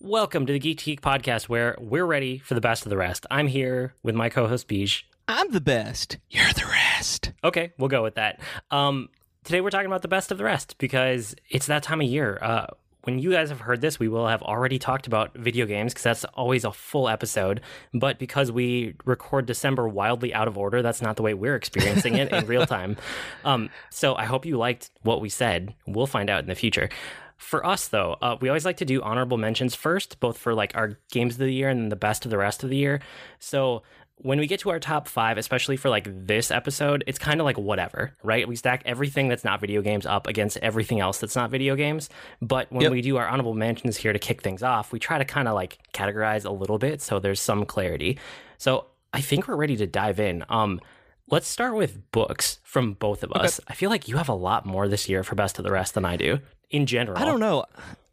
Welcome to the Geek Geek podcast, where we're ready for the best of the rest. I'm here with my co-host Beej. I'm the best. You're the rest. Okay, we'll go with that. Um, today we're talking about the best of the rest because it's that time of year. Uh, when you guys have heard this, we will have already talked about video games because that's always a full episode. But because we record December wildly out of order, that's not the way we're experiencing it in real time. Um, so I hope you liked what we said. We'll find out in the future. For us, though, uh, we always like to do honorable mentions first, both for like our games of the year and then the best of the rest of the year. So when we get to our top five, especially for like this episode, it's kind of like whatever, right? We stack everything that's not video games up against everything else that's not video games. But when Yep. we do our honorable mentions here to kick things off, we try to kind of like categorize a little bit so there's some clarity. So I think we're ready to dive in. Um, let's start with books from both of us. I feel like you have a lot more this year for best of the rest than I do in general. I don't know.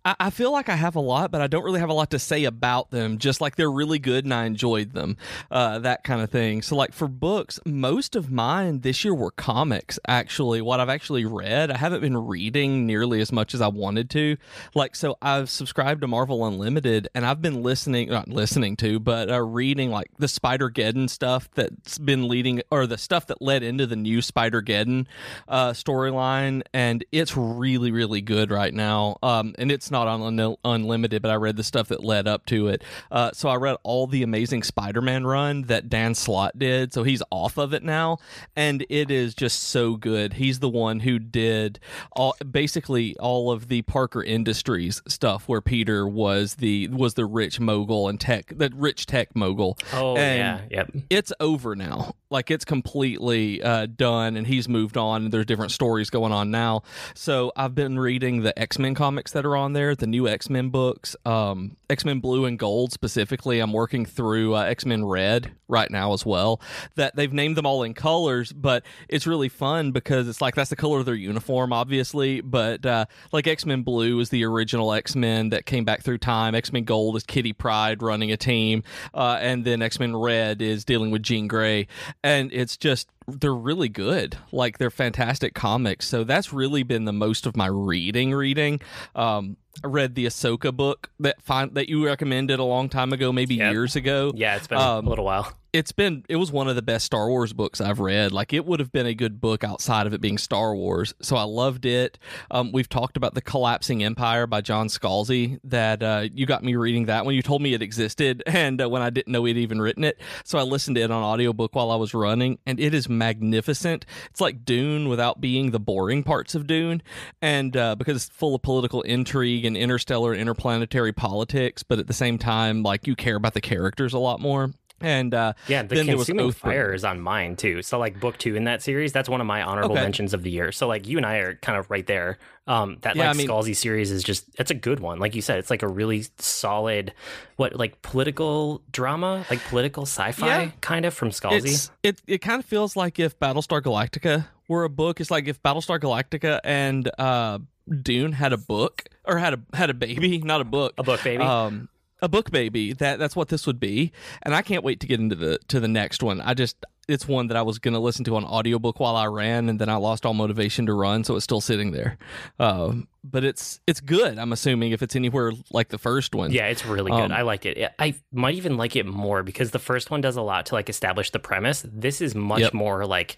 I, I feel like I have a lot, but I don't really have a lot to say about them. Just like they're really good and I enjoyed them, uh, that kind of thing. So, like for books, most of mine this year were comics. Actually, what I've actually read, I haven't been reading nearly as much as I wanted to. Like, so I've subscribed to Marvel Unlimited, and I've been listening, not listening to, but uh, reading like the Spider Geddon stuff that's been leading, or the stuff that led into the new Spider Geddon uh, storyline, and it's really, really good right now. Um, and it's not on un- Unlimited, but I read the stuff that led up to it. Uh, so I read all the Amazing Spider-Man run that Dan Slott did. So he's off of it now, and it is just so good. He's the one who did all basically all of the Parker Industries stuff, where Peter was the was the rich mogul and tech, the rich tech mogul. Oh And yeah, yep. it's over now. Like it's completely uh, done, and he's moved on. And there's different stories going on now. So I've been reading the X Men comics that are on there, the new X Men books, um, X Men Blue and Gold specifically. I'm working through uh, X Men Red right now as well. That they've named them all in colors, but it's really fun because it's like that's the color of their uniform, obviously. But uh, like X Men Blue is the original X Men that came back through time. X Men Gold is Kitty Pryde running a team, uh, and then X Men Red is dealing with Jean Grey, and it's just they're really good. Like they're fantastic comics. So that's really been the most of my reading. Reading. Um, I read the Ahsoka book that find that you recommended a long time ago, maybe Yep. years ago Yeah, it's been Um, a little while. It's been it was one of the best Star Wars books I've read. Like it would have been a good book outside of it being Star Wars. So I loved it. Um, we've talked about the Collapsing Empire by John Scalzi. That uh, you got me reading that when you told me it existed, and uh, when I didn't know he'd even written it. So I listened to it on audiobook while I was running, and it is magnificent. It's like Dune without being the boring parts of Dune, and uh, because it's full of political intrigue and interstellar interplanetary politics, but at the same time, like you care about the characters a lot more. And uh, Yeah, the then there was consuming fire is on mine too. So like book two in that series, that's one of my honorable Okay. mentions of the year. So like you and I are kind of right there. Um, that Yeah, like I mean- Scalzi series is just it's a good one. Like you said, it's like a really solid, what like political drama, like political sci-fi Yeah. kind of from Scalzi. It it kind of feels like if Battlestar Galactica were a book. It's like if Battlestar Galactica and uh, Dune had a book or had a had a baby, not a book. A book baby. Um, a book baby. That that's what this would be, and I can't wait to get into the to the next one. I just it's one that I was going to listen to on audiobook while I ran, and then I lost all motivation to run, so it's still sitting there. Um, but it's it's good. I'm assuming if it's anywhere like the first one. Yeah, it's really good. Um, I like it. I might even like it more because the first one does a lot to like establish the premise. This is much Yep. more like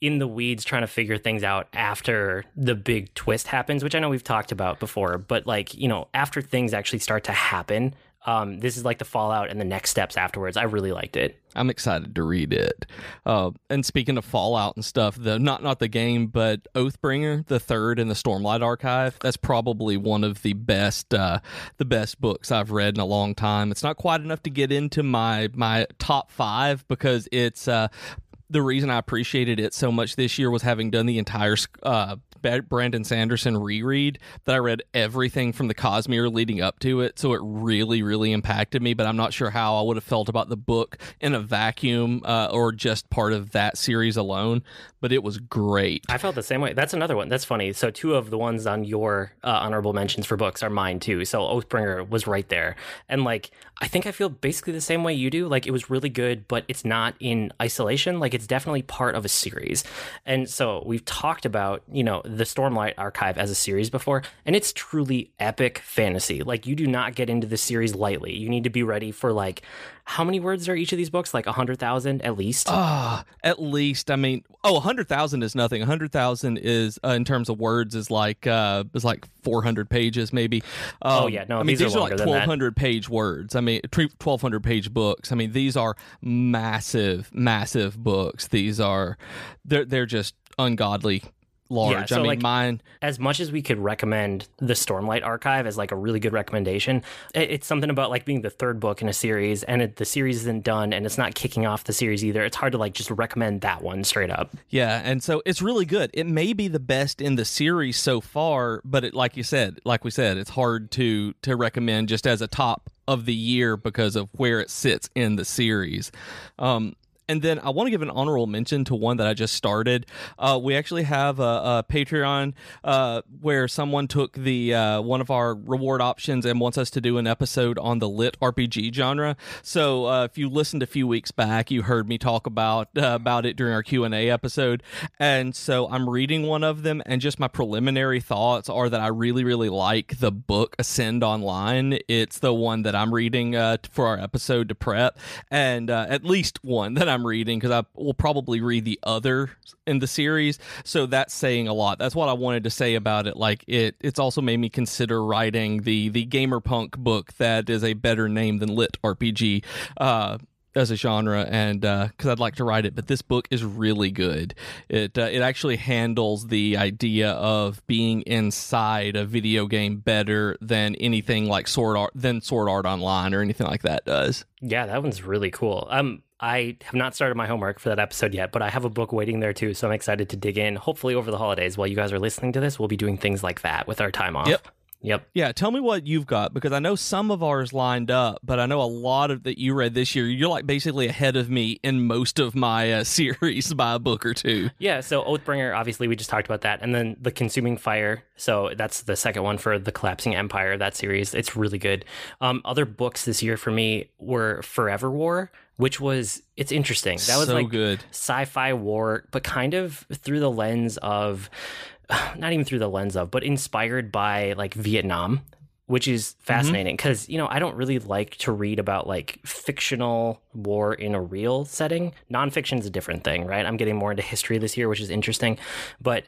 in the weeds trying to figure things out after the big twist happens, which I know we've talked about before, but like, you know, after things actually start to happen, um, this is like the fallout and the next steps afterwards. I really liked it. I'm excited to read it. Uh, and speaking of Fallout and stuff, the not not the game, but Oathbringer, the third in the Stormlight Archive. That's probably one of the best uh, the best books I've read in a long time. It's not quite enough to get into my my top five because it's. Uh, the reason I appreciated it so much this year was having done the entire uh, Brandon Sanderson reread that I read everything from the Cosmere leading up to it. So it really, really impacted me. But I'm not sure how I would have felt about the book in a vacuum uh, or just part of that series alone. But it was great. I felt the same way. That's another one. That's funny. So two of the ones on your uh, honorable mentions for books are mine too. So Oathbringer was right there, and like I think I feel basically the same way you do. Like it was really good, but it's not in isolation. Like Like it's definitely part of a series. And so we've talked about, you know, the Stormlight Archive as a series before, and it's truly epic fantasy. Like you do not get into the series lightly. You need to be ready for like how many words are each of these books? Like a hundred thousand at least. Ah, at least. I mean, oh, a hundred thousand is nothing. A hundred thousand is uh, in terms of words is like uh is like four hundred pages maybe. Um, Oh, yeah, no, I mean these are are like longer than that. twelve hundred page words. I mean, twelve hundred page books. I mean, these are massive, massive books. These are they're they're just ungodly large. so, I mean, like- mine. as much as we could recommend the Stormlight Archive as like a really good recommendation, it- it's something about like being the third book in a series and it, the series isn't done and it's not kicking off the series either. It's hard to like just recommend that one straight up. Yeah, and so it's really good. It may be the best in the series so far, but it, like you said, like we said, it's hard to to recommend just as a top of the year because of where it sits in the series. Um, and then I want to give an honorable mention to one that I just started. Uh, we actually have a, a Patreon uh, where someone took the uh, one of our reward options and wants us to do an episode on the lit RPG genre. So uh, if you listened a few weeks back, you heard me talk about uh, about it during our Q and A episode. And so I'm reading one of them, and just my preliminary thoughts are that I really really like the book Ascend Online. It's the one that I'm reading uh, for our episode to prep, and at least one that I'm reading because I will probably read the other in the series. So that's saying a lot. That's what I wanted to say about it. Like it, it's also made me consider writing the the gamerpunk book that is a better name than lit RPG. Uh, as a genre, and because I'd like to write it, but this book is really good. It uh, it actually handles the idea of being inside a video game better than anything like Sword Art than Sword Art Online or anything like that does. Yeah, that one's really cool. Um, I have not started my homework for that episode yet, but I have a book waiting there too, so I'm excited to dig in. Hopefully, over the holidays, while you guys are listening to this, we'll be doing things like that with our time off. Yep. Yep. Yeah, tell me what you've got because I know some of ours lined up, but I know a lot of that you read this year. You're like basically ahead of me in most of my uh, series by a book or two. Yeah, so Oathbringer, obviously, we just talked about that. And then The Consuming Fire. So that's the second one for The Collapsing Empire, that series. It's really good. Um, other books this year for me were Forever War, which was, it's interesting. That was so like good. sci fi war, but kind of through the lens of, not even through the lens of, but inspired by like Vietnam. Which is mm-hmm. fascinating because, you know, I don't really like to read about like fictional war in a real setting. Nonfiction is a different thing, right? I'm getting more into history this year, which is interesting. But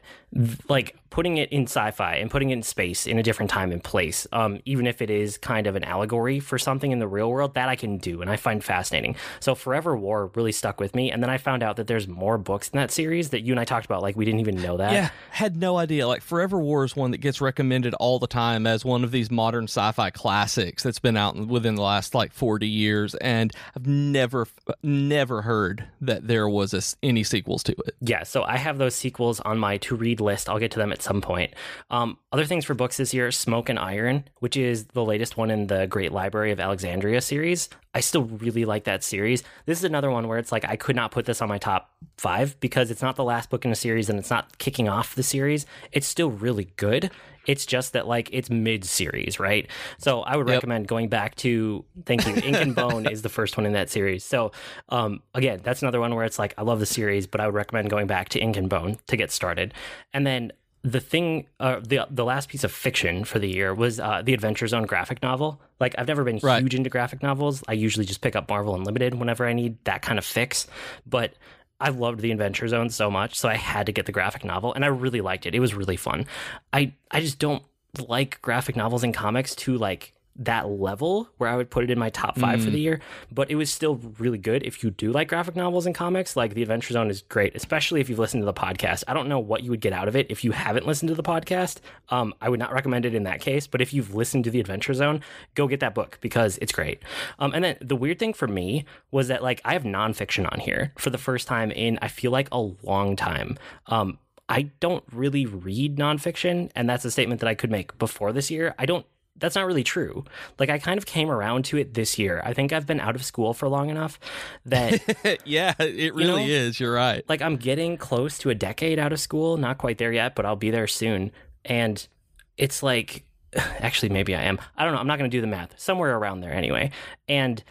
like putting it in sci fi and putting it in space in a different time and place, um, even if it is kind of an allegory for something in the real world, that I can do and I find fascinating. So Forever War really stuck with me. And then I found out that there's more books in that series that you and I talked about. Like, we didn't even know that. Yeah, had no idea. Like Forever War is one that gets recommended all the time as one of these modern sci-fi classics that's been out within the last like 40 years and I've never never never heard that there was a, any sequels to it. Yeah, so I have those sequels on my to read list. I'll get to them at some point. Um, other things for books this year Smoke and Iron, which is the latest one in the Great Library of Alexandria series. I still really like that series. This is another one where it's like I could not put this on my top five because it's not the last book in a series and it's not kicking off the series. It's still really good. It's just that like it's mid series, right? So I would Yep. recommend going back to thank you. Ink and Bone is the first one in that series. So um, again, that's another one where it's like I love the series, but I would recommend going back to Ink and Bone to get started. And then the thing, uh, the the last piece of fiction for the year was uh, the Adventure Zone graphic novel. Like I've never been Right. huge into graphic novels. I usually just pick up Marvel Unlimited whenever I need that kind of fix, but. I loved the Adventure Zone so much, so I had to get the graphic novel, and I really liked it. It was really fun. I I just don't like graphic novels and comics to like that level where I would put it in my top five for the year, but it was still really good. If you do like graphic novels and comics, like The Adventure Zone is great, especially if you've listened to the podcast. I don't know what you would get out of it if you haven't listened to the podcast. Um, I would not recommend it in that case, but if you've listened to The Adventure Zone, go get that book because it's great. Um, and then the weird thing for me was that like I have nonfiction on here for the first time in I feel like a long time. Um, I don't really read nonfiction, and that's a statement that I could make before this year. I don't. That's not really true. Like I kind of came around to it this year. I think I've been out of school for long enough that yeah, it really know? is. You're right. like I'm getting close to a decade out of school. Not quite there yet, but I'll be there soon. And it's like, actually, maybe I am. I don't know. I'm not going to do the math. Somewhere around there anyway. And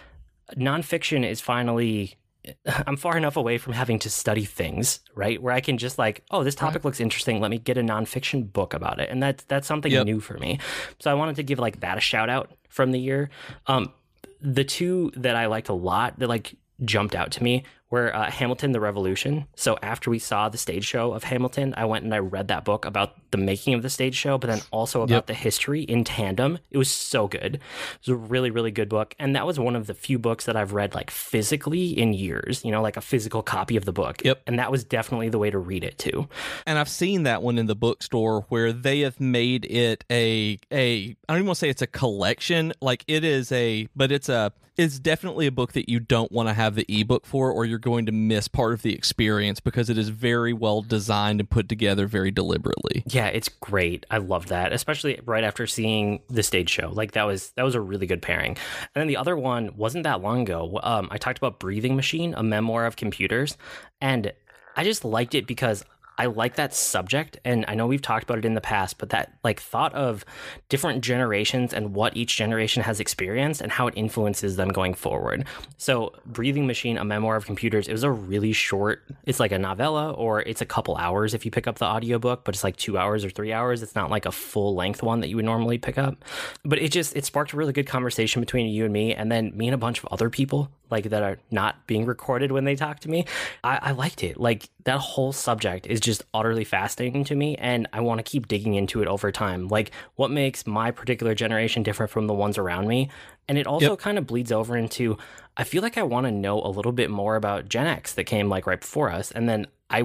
nonfiction is finally I'm far enough away from having to study things, right? Where I can just like, oh, this topic looks interesting. Let me get a nonfiction book about it, and that's that's something Yep. new for me. So I wanted to give like that a shout out from the year. Um, the two that I liked a lot that like jumped out to me were uh, Hamilton: The Revolution. So after we saw the stage show of Hamilton, I went and I read that book about the making of the stage show, but then also about Yep. the history in tandem. It was so good. It was a really, really good book, and that was one of the few books that I've read like physically in years. You know, like a physical copy of the book. Yep. And that was definitely the way to read it too. and I've seen that one in the bookstore where they have made it a a I don't even want to say it's a collection, like it is a but it's a it's definitely a book that you don't want to have the ebook for or you're going to miss part of the experience because it is very well designed and put together very deliberately. Yeah, it's great. I love that, especially right after seeing the stage show. Like that was that was a really good pairing. And then the other one wasn't that long ago. Um, I talked about Breathing Machine, a memoir of computers, and I just liked it because I like that subject, and I know we've talked about it in the past, but that like thought of different generations and what each generation has experienced and how it influences them going forward. So, Breathing Machine, a memoir of computers, it was a really short. It's like a novella, or it's a couple hours if you pick up the audiobook, but it's like two hours or three hours. It's not like a full length one that you would normally pick up. But it just it sparked a really good conversation between you and me, and then me and a bunch of other people like that are not being recorded when they talk to me. I, I liked it. Like that whole subject is just utterly fascinating to me, and I want to keep digging into it over time. Like what makes my particular generation different from the ones around me, and it also Yep. kind of bleeds over into. I feel like I want to know a little bit more about Gen X that came like right before us, and then I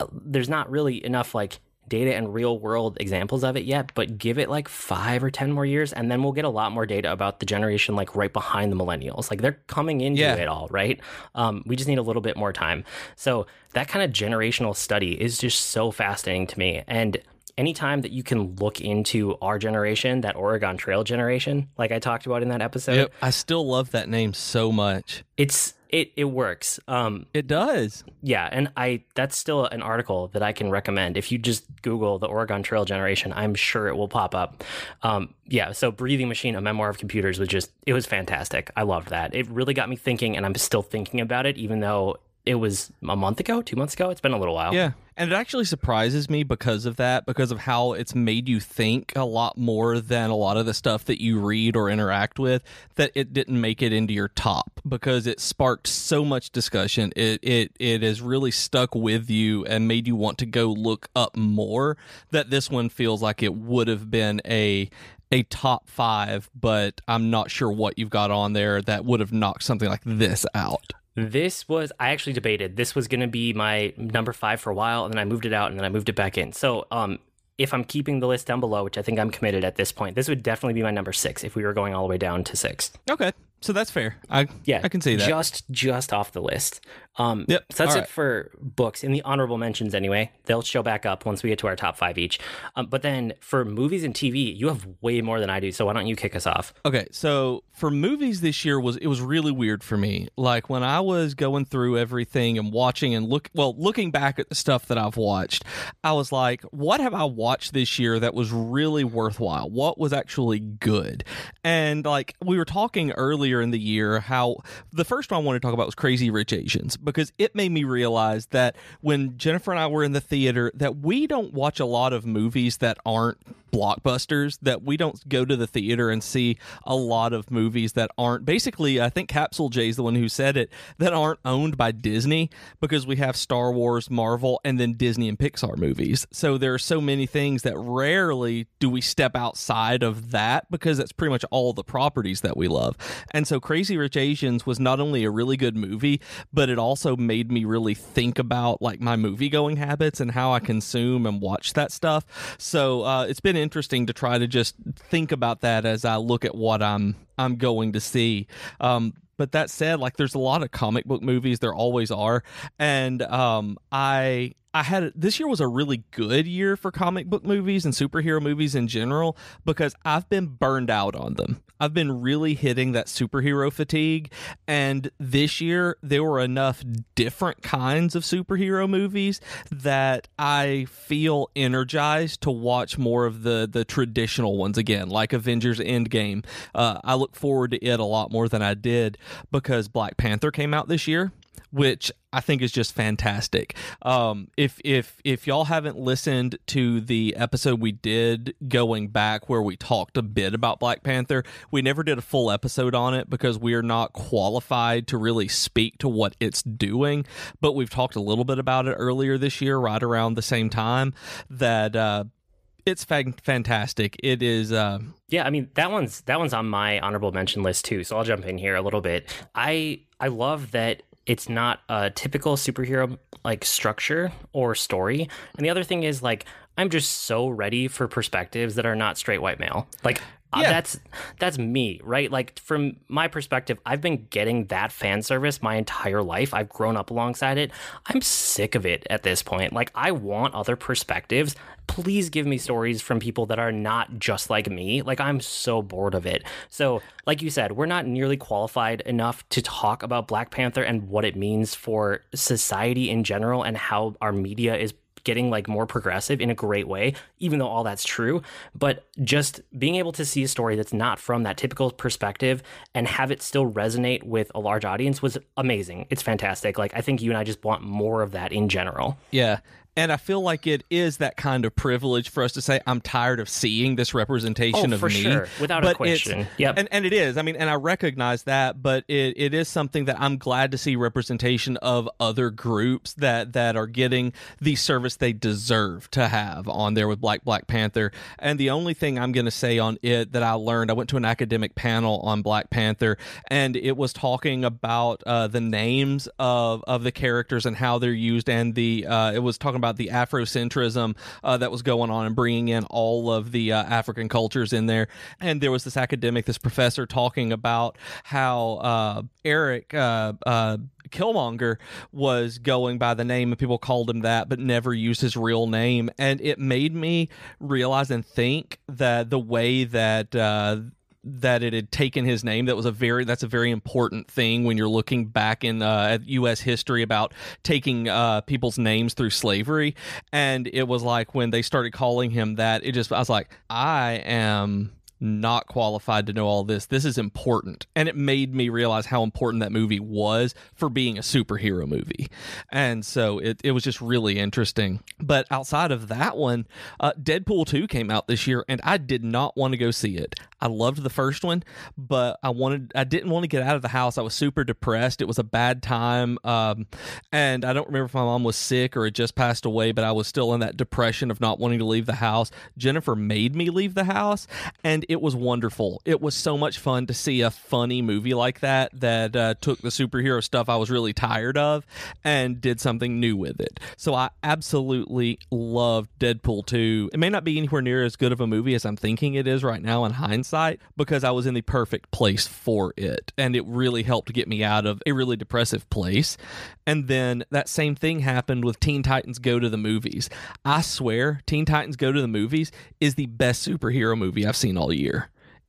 uh, there's not really enough like data and real world examples of it yet, but give it like five or 10 more years, and then we'll get a lot more data about the generation like right behind the millennials. Like they're coming into Yeah. it all, right? Um, we just need a little bit more time. So that kind of generational study is just so fascinating to me. And anytime that you can look into our generation, that Oregon Trail generation, like I talked about in that episode, Yep. I still love that name so much. it's it it works. Um, It does. yeah, and I that's still an article that I can recommend. If you just Google the Oregon Trail generation, I'm sure it will pop up. Um, yeah, so Breathing Machine, a memoir of computers, was just it was fantastic. I loved that. It really got me thinking, and I'm still thinking about it, even though it was a month ago, two months ago. It's been a little while. Yeah. And it actually surprises me because of that, because of how it's made you think a lot more than a lot of the stuff that you read or interact with, that it didn't make it into your top because it sparked so much discussion. It it it has really stuck with you and made you want to go look up more. That this one feels like it would have been a a top five, but I'm not sure what you've got on there that would have knocked something like this out. This was I actually debated. This was going to be my number five for a while, and then I moved it out, and then I moved it back in. So, um, if I'm keeping the list down below, which I think I'm committed at this point, this would definitely be my number six if we were going all the way down to six. Okay. So that's fair. I Yeah, I can see that. Just just off the list. Um, Yep, So that's all it right. for books in the honorable mentions. Anyway, they'll show back up once we get to our top five each. Um, but then for movies and TV, you have way more than I do. So why don't you kick us off? Okay, so for movies this year was it was really weird for me. Like when I was going through everything and watching and look well, looking back at the stuff that I've watched, I was like, what have I watched this year that was really worthwhile? What was actually good? And like we were talking earlier in the year how the first one I wanted to talk about was Crazy Rich Asians because it made me realize that when Jennifer and I were in the theater that we don't watch a lot of movies that aren't blockbusters that we don't go to the theater and see a lot of movies that aren't basically I think Capsule J is the one who said it that aren't owned by Disney because we have Star Wars, Marvel and then Disney and Pixar movies. So there are so many things that rarely do we step outside of that because that's pretty much all the properties that we love. And so Crazy Rich Asians was not only a really good movie, but it also made me really think about like my movie going habits and how I consume and watch that stuff. So uh, it's been interesting to try to just think about that as I look at what I'm I'm going to see. Um, but that said, like there's a lot of comic book movies. There always are, and um, I I had this year was a really good year for comic book movies and superhero movies in general because I've been burned out on them. I've been really hitting that superhero fatigue, and this year there were enough different kinds of superhero movies that I feel energized to watch more of the the traditional ones again, like Avengers Endgame. Uh, I look forward to it a lot more than I did because Black Panther came out this year which I think is just fantastic. Um, if if if y'all haven't listened to the episode we did going back where we talked a bit about Black Panther, we never did a full episode on it because we are not qualified to really speak to what it's doing. But we've talked a little bit about it earlier this year, right around the same time that. Uh, it's fantastic. It is. Uh, yeah, I mean that one's that one's on my honorable mention list too. So I'll jump in here a little bit. I I love that it's not a typical superhero like structure or story. And the other thing is like I'm just so ready for perspectives that are not straight white male. Like uh, yeah. that's that's me, right? Like from my perspective, I've been getting that fan service my entire life. I've grown up alongside it. I'm sick of it at this point. Like I want other perspectives. Please give me stories from people that are not just like me. Like I'm so bored of it. So, like you said, we're not nearly qualified enough to talk about Black Panther and what it means for society in general and how our media is getting like more progressive in a great way, even though all that's true. But just being able to see a story that's not from that typical perspective and have it still resonate with a large audience was amazing. It's fantastic. Like I think you and I just want more of that in general. Yeah. And I feel like it is that kind of privilege for us to say, I'm tired of seeing this representation oh, of for me. Sure. Without but a question. Yep. And, and it is. I mean, and I recognize that, but it, it is something that I'm glad to see representation of other groups that, that are getting the service they deserve to have on there with Black Black Panther. And the only thing I'm going to say on it that I learned, I went to an academic panel on Black Panther, and it was talking about uh, the names of, of the characters and how they're used, and the uh, it was talking about about the Afrocentrism uh, that was going on and bringing in all of the uh, African cultures in there. And there was this academic, this professor, talking about how uh, Eric. Uh, uh, Killmonger was going by the name and people called him that, but never used his real name. And it made me realize and think that the way that uh, that it had taken his name. That was a very that's a very important thing when you're looking back in uh, U.S. history about taking uh, people's names through slavery. And it was like when they started calling him that, it just I was like, I am not qualified to know all this. This is important. And it made me realize how important that movie was for being a superhero movie. And so it, it was just really interesting. But outside of that one, uh, Deadpool 2 came out this year, and I did not want to go see it. I loved the first one, but I wanted I didn't want to get out of the house. I was super depressed. It was a bad time. Um, and I don't remember if my mom was sick or had just passed away, but I was still in that depression of not wanting to leave the house. Jennifer made me leave the house, and it was wonderful. It was so much fun to see a funny movie like that that uh, took the superhero stuff I was really tired of and did something new with it. So I absolutely loved Deadpool 2. It may not be anywhere near as good of a movie as I'm thinking it is right now in hindsight because I was in the perfect place for it. And it really helped get me out of a really depressive place. And then that same thing happened with Teen Titans Go to the Movies. I swear, Teen Titans Go to the Movies is the best superhero movie I've seen all year.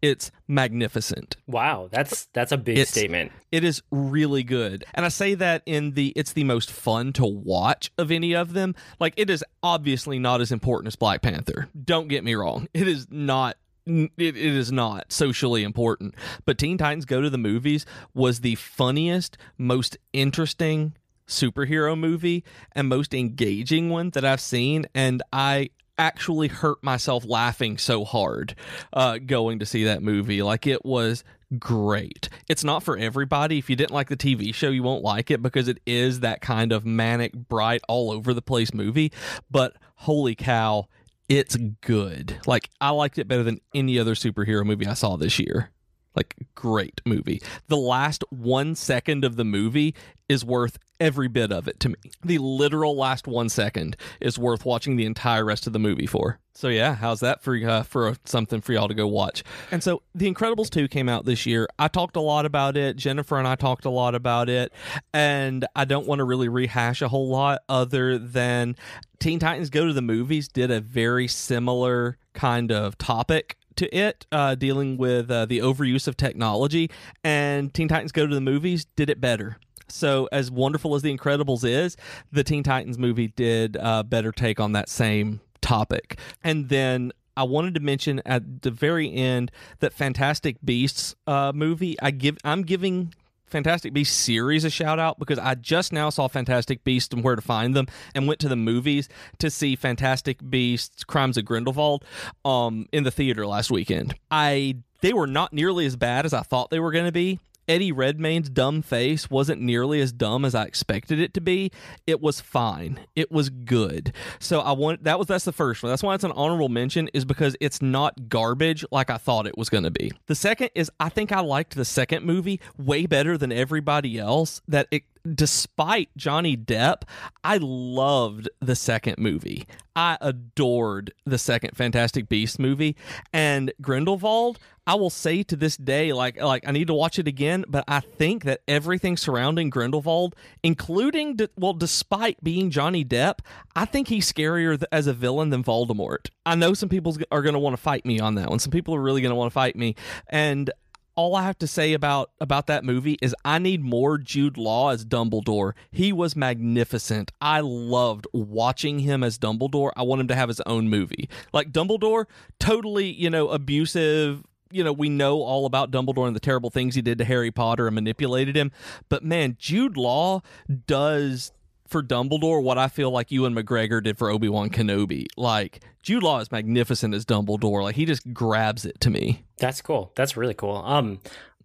It's magnificent. Wow, that's that's a big it's, statement. It is really good. And I say that in the it's the most fun to watch of any of them. Like it is obviously not as important as Black Panther. Don't get me wrong. It is not it, it is not socially important. But Teen Titans Go to the Movies was the funniest, most interesting superhero movie and most engaging one that I've seen. And I actually hurt myself laughing so hard uh, going to see that movie. Like it was great. It's not for everybody. If you didn't like the TV show, you won't like it because it is that kind of manic, bright, all over the place movie. But holy cow, it's good. Like I liked it better than any other superhero movie I saw this year. Like great movie. The last 1 second of the movie is worth every bit of it to me. The literal last 1 second is worth watching the entire rest of the movie for. So yeah, how's that for uh, for something for y'all to go watch? And so The Incredibles 2 came out this year. I talked a lot about it. Jennifer and I talked a lot about it, and I don't want to really rehash a whole lot other than Teen Titans Go to the Movies did a very similar kind of topic to it, uh, dealing with uh, the overuse of technology, and Teen Titans Go to the Movies did it better. So, as wonderful as The Incredibles is, the Teen Titans movie did a uh, better take on that same topic. And then I wanted to mention at the very end that Fantastic Beasts uh, movie. I give I'm giving Fantastic Beast series a shout out because I just now saw Fantastic Beasts and Where to Find Them and went to the movies to see Fantastic Beasts Crimes of Grindelwald um, in the theater last weekend. I they were not nearly as bad as I thought they were going to be. Eddie Redmayne's dumb face wasn't nearly as dumb as I expected it to be. It was fine. It was good. So I want that was that's the first one. That's why it's an honorable mention is because it's not garbage like I thought it was going to be. The second is I think I liked the second movie way better than everybody else. That it despite Johnny Depp, I loved the second movie. I adored the second Fantastic Beast movie and Grindelwald. I will say to this day, like like I need to watch it again, but I think that everything surrounding Grindelwald, including well, despite being Johnny Depp, I think he's scarier th- as a villain than Voldemort. I know some people are going to want to fight me on that one. Some people are really going to want to fight me, and all I have to say about about that movie is I need more Jude Law as Dumbledore. He was magnificent. I loved watching him as Dumbledore. I want him to have his own movie. Like Dumbledore, totally, you know, abusive, you know, we know all about Dumbledore and the terrible things he did to Harry Potter and manipulated him. But man, Jude Law does for Dumbledore what I feel like Ewan McGregor did for Obi Wan Kenobi. Like Jude Law is magnificent as Dumbledore. Like he just grabs it to me. That's cool. That's really cool. Um,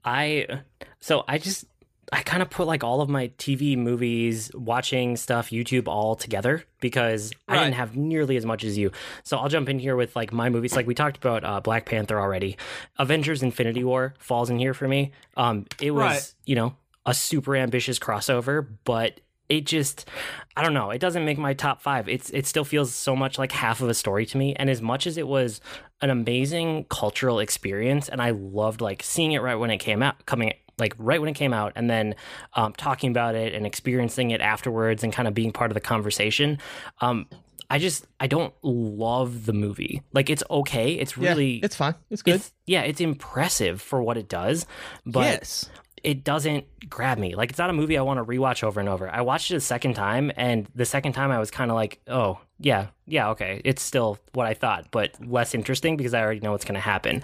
I so I just I kind of put like all of my TV, movies, watching stuff, YouTube all together because right. I didn't have nearly as much as you. So I'll jump in here with like my movies. Like we talked about uh, Black Panther already. Avengers: Infinity War falls in here for me. Um, it was right. you know a super ambitious crossover, but it just I don't know, it doesn't make my top 5. It's it still feels so much like half of a story to me and as much as it was an amazing cultural experience and I loved like seeing it right when it came out coming like right when it came out and then um, talking about it and experiencing it afterwards and kind of being part of the conversation um, I just I don't love the movie. Like it's okay. It's really yeah, it's fine. It's good. It's, yeah, it's impressive for what it does. But yes it doesn't grab me. Like it's not a movie I want to rewatch over and over. I watched it a second time, and the second time I was kind of like, oh yeah, yeah, okay, it's still what I thought, but less interesting because I already know what's going to happen.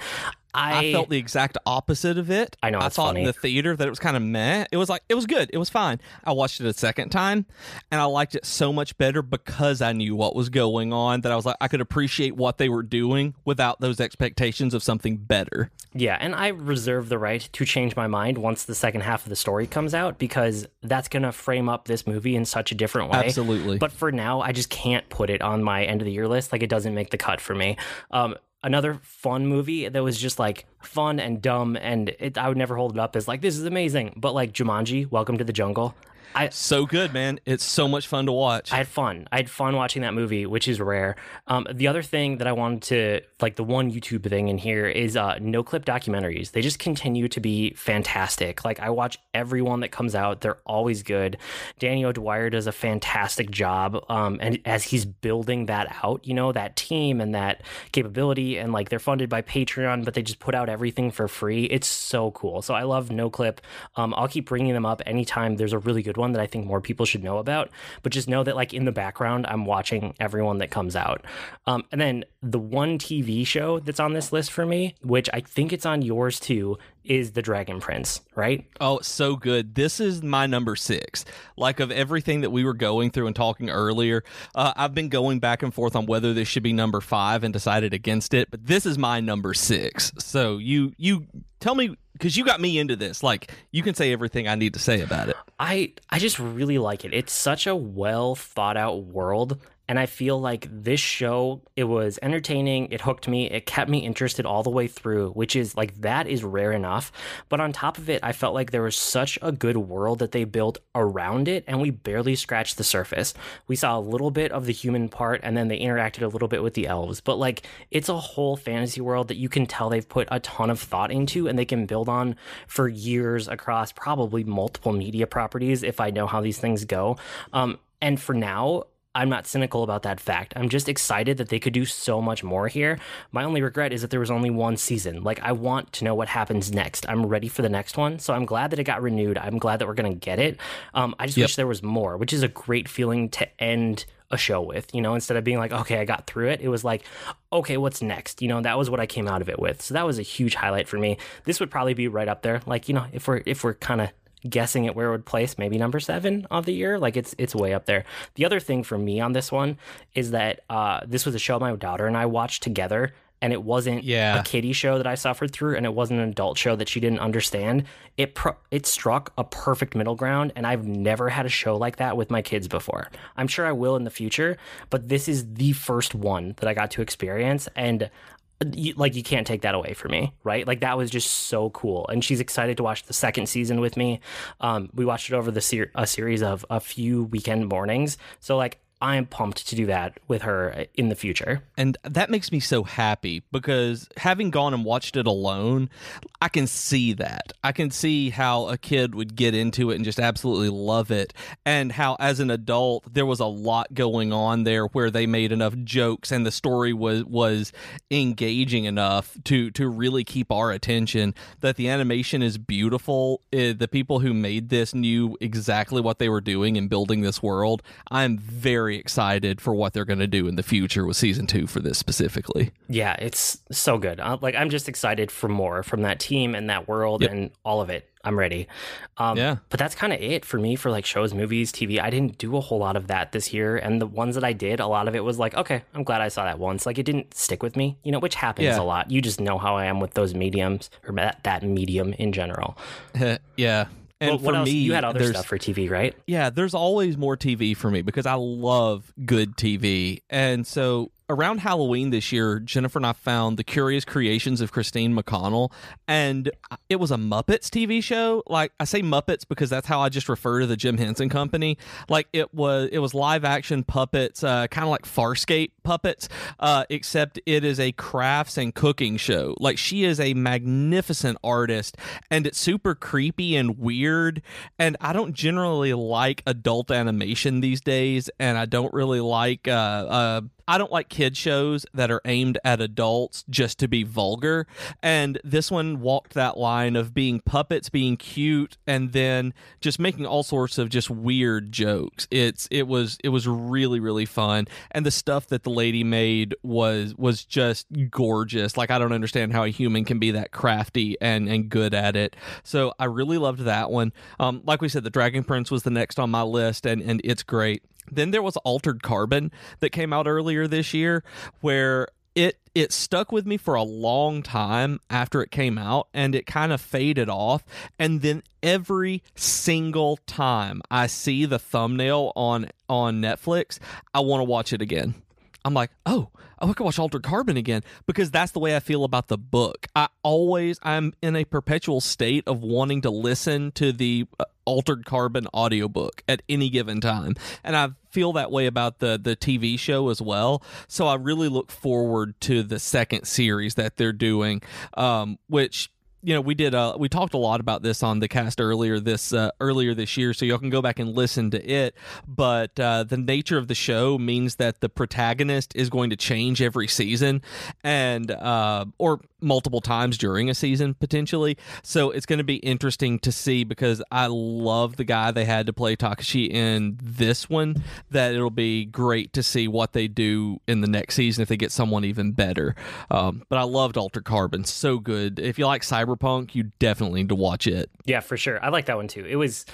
I, I, felt the exact opposite of it. I know. I thought funny. in the theater that it was kind of meh. It was like it was good. It was fine. I watched it a second time, and I liked it so much better because I knew what was going on. That I was like, I could appreciate what they were doing without those expectations of something better. Yeah, and I reserve the right to change my mind once the second half of the story comes out because that's going to frame up this movie in such a different way. Absolutely. But for now, I just can't put it on my end of the year list. Like it doesn't make the cut for me. Um, another fun movie that was just like fun and dumb and it, I would never hold it up as like this is amazing. But like Jumanji Welcome to the Jungle I so good, man. It's so much fun to watch. I had fun. I had fun watching that movie, which is rare. Um, the other thing that I wanted to like, the one YouTube thing in here is uh, Noclip documentaries. They just continue to be fantastic. Like I watch every one that comes out. They're always good. Danny O'Dwyer does a fantastic job, um, and as he's building that out, you know, that team and that capability, and like they're funded by Patreon, but they just put out everything for free. It's so cool. So I love Noclip. Um, I'll keep bringing them up anytime there's a really good one that I think more people should know about. But just know that, like, in the background, I'm watching everyone that comes out. Um, and then the one TV show that's on this list for me, which I think it's on yours too, is The Dragon Prince, right? Oh, so good. This is my number six. Like, of everything that we were going through and talking earlier, uh, I've been going back and forth on whether this should be number five and decided against it, but this is my number six. So you, you tell me because you got me into this. Like you can say everything I need to say about it. I I just really like it. It's such a well thought out world and I feel like this show, it was entertaining, it hooked me, it kept me interested all the way through, which is like that is rare enough. But on top of it, I felt like there was such a good world that they built around it, and we barely scratched the surface. We saw a little bit of the human part, and then they interacted a little bit with the elves. But like, it's a whole fantasy world that you can tell they've put a ton of thought into, and they can build on for years across probably multiple media properties if I know how these things go. Um, and for now, I'm not cynical about that fact. I'm just excited that they could do so much more here. My only regret is that there was only one season. Like, I want to know what happens next. I'm ready for the next one. So I'm glad that it got renewed. I'm glad that we're going to get it. Um, I just yep. wish there was more, which is a great feeling to end a show with, you know, instead of being like, okay, I got through it, it was like, okay, what's next? You know, that was what I came out of it with. So that was a huge highlight for me. This would probably be right up there. Like, you know, if we're if we're kind of guessing at where it would place, maybe number seven of the year. Like it's it's way up there. The other thing for me on this one is that uh, this was a show my daughter and I watched together, and it wasn't Yeah. a kiddie show that I suffered through, and it wasn't an adult show that she didn't understand. It pro- it struck a perfect middle ground, and I've never had a show like that with my kids before. I'm sure I will in the future, but this is the first one that I got to experience, and you, like you can't take that away from me, right? Like that was just so cool, and she's excited to watch the second season with me. Um, we watched it over the ser- a series of a few weekend mornings, so like. I am pumped to do that with her in the future. And that makes me so happy because having gone and watched it alone, I can see that. I can see how a kid would get into it and just absolutely love it. And how, as an adult, there was a lot going on there where they made enough jokes and the story was, was engaging enough to, to really keep our attention. That the animation is beautiful. Uh, the people who made this knew exactly what they were doing in building this world. I'm very excited for what they're going to do in the future with season two for this specifically. Yeah, it's so good. Uh, like I'm just excited for more from that team and that world Yep. and all of it. I'm ready. Um, Yeah. But that's kind of it for me for like shows, movies, TV. I didn't do a whole lot of that this year, and the ones that I did, a lot of it was like, okay, I'm glad I saw that once. Like it didn't stick with me, you know, which happens Yeah. a lot. You just know how I am with those mediums or that, that medium in general. yeah. And Well, what for else? me, you had other stuff for TV, right? Yeah, there's always more TV for me because I love good TV. And so around Halloween this year, Jennifer and I found The Curious Creations of Christine McConnell. And it was a Muppets TV show. Like I say Muppets because that's how I just refer to the Jim Henson Company. Like it was it was live action puppets, uh, kind of like Farscape puppets, uh, except it is a crafts and cooking show. Like she is a magnificent artist and it's super creepy and weird. And I don't generally like adult animation these days, and I don't really like uh, uh I don't like kid shows that are aimed at adults just to be vulgar. And this one walked that line of being puppets, being cute, and then just making all sorts of just weird jokes. It's it was it was really really fun, and the stuff that the lady made was was just gorgeous. Like I don't understand how a human can be that crafty and and good at it. So I really loved that one. Um, like we said, the Dragon Prince was the next on my list, and and it's great. Then there was Altered Carbon that came out earlier this year, where it it stuck with me for a long time after it came out, and it kind of faded off. And then every single time I see the thumbnail on on Netflix, I want to watch it again. I'm like, oh, oh, I could watch Altered Carbon again because that's the way I feel about the book. I always, I'm in a perpetual state of wanting to listen to the uh, Altered Carbon audiobook at any given time, and I feel that way about the the TV show as well. So I really look forward to the second series that they're doing, um, which you know we did uh we talked a lot about this on the cast earlier this uh, earlier this year so y'all can go back and listen to it. But uh the nature of the show means that the protagonist is going to change every season and uh or multiple times during a season potentially. So it's going to be interesting to see because i love the guy they had to play Takeshi in this one that it'll be great to see what they do in the next season if they get someone even better. Um, but i loved Altered Carbon. So good. If you like cyberpunk you definitely need to watch it Yeah, for sure. I like that one too. It was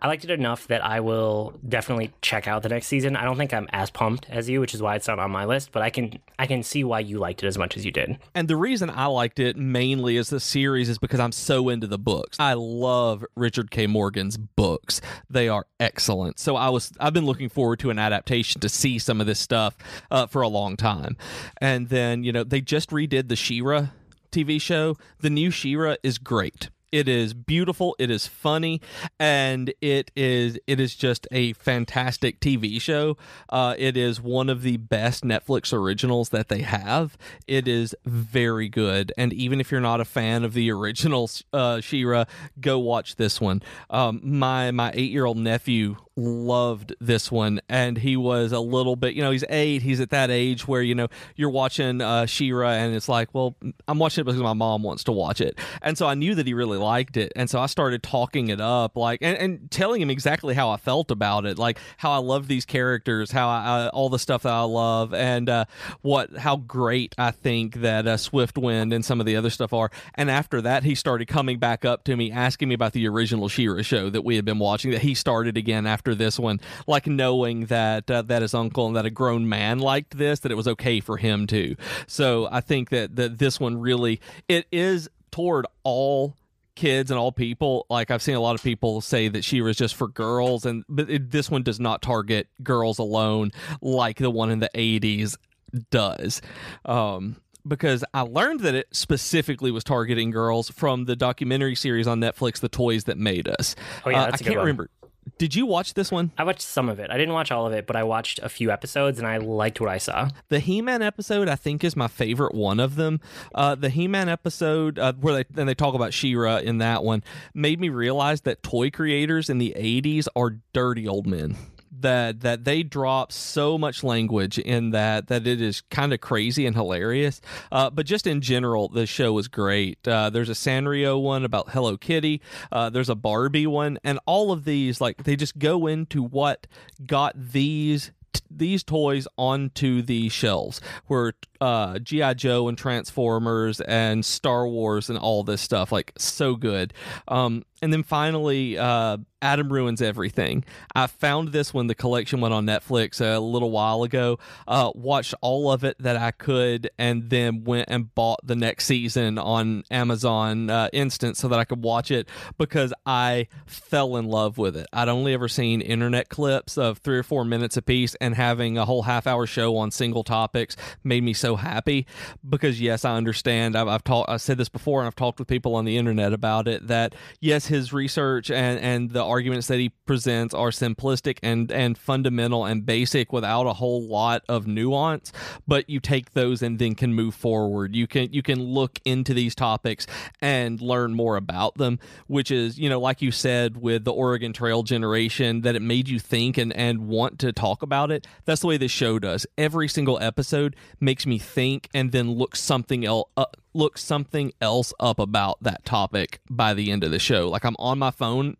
I liked it enough that I will definitely check out the next season. I don't think I'm as pumped as you, which is why it's not on my list, but I can I can see why you liked it as much as you did. And the reason I liked it mainly as the series is because I'm so into the books. I love Richard K. Morgan's books. They are excellent. So I was I've been looking forward to an adaptation to see some of this stuff uh, for a long time. And then, you know, they just redid the She-Ra TV show. The new She-Ra is great. It is beautiful, it is funny, and it is it is just a fantastic TV show. Uh, it is one of the best Netflix originals that they have. It is very good, and even if you're not a fan of the original uh, She-Ra, go watch this one. Um, my my eight year old nephew loved this one and he was a little bit you know he's eight he's at that age where you know you're watching uh She-Ra and it's like well I'm watching it because my mom wants to watch it and so I knew that he really liked it, and so I started talking it up, like and, and telling him exactly how I felt about it, like how I love these characters, how I, all the stuff that I love, and uh, what how great I think that uh, Swiftwind and some of the other stuff are. And after that, he started coming back up to me, asking me about the original She-Ra show that we had been watching, that he started again after this one, like knowing that uh, that his uncle and that a grown man liked this, that it was okay for him too. So I think that that this one really it is toward all kids and all people. Like I've seen a lot of people say that She was just for girls, and but it, this one does not target girls alone like the one in the '80s does. Um, because I learned that it specifically was targeting girls from the documentary series on Netflix, "The Toys That Made Us." Oh yeah, uh, I can't remember. Did you watch this one? I watched some of it. I didn't watch all of it, but I watched a few episodes and I liked what I saw. The He Man episode, I think, is my favorite one of them. Uh, the He Man episode, uh, where they then they talk about She-Ra in that one, made me realize that toy creators in the '80s are dirty old men that that they drop so much language in that that it is kind of crazy and hilarious. Uh, but just in general, the show is great. Uh, there's a Sanrio one about Hello Kitty. Uh, there's a Barbie one, and all of these like they just go into what got these these toys onto the shelves where uh, GI Joe and Transformers and Star Wars and all this stuff like so good. Um, and then finally, uh, Adam ruins everything. I found this when the collection went on Netflix a little while ago. Uh, watched all of it that I could, and then went and bought the next season on Amazon uh, Instant so that I could watch it because I fell in love with it. I'd only ever seen internet clips of three or four minutes apiece, and having a whole half hour show on single topics made me so happy. Because yes, I understand. I've, I've talked. I said this before, and I've talked with people on the internet about it. That yes his research and and the arguments that he presents are simplistic and and fundamental and basic without a whole lot of nuance but you take those and then can move forward you can you can look into these topics and learn more about them which is you know like you said with the Oregon Trail generation that it made you think and and want to talk about it that's the way this show does every single episode makes me think and then look something else uh, look something else up about that topic by the end of the show. Like I'm on my phone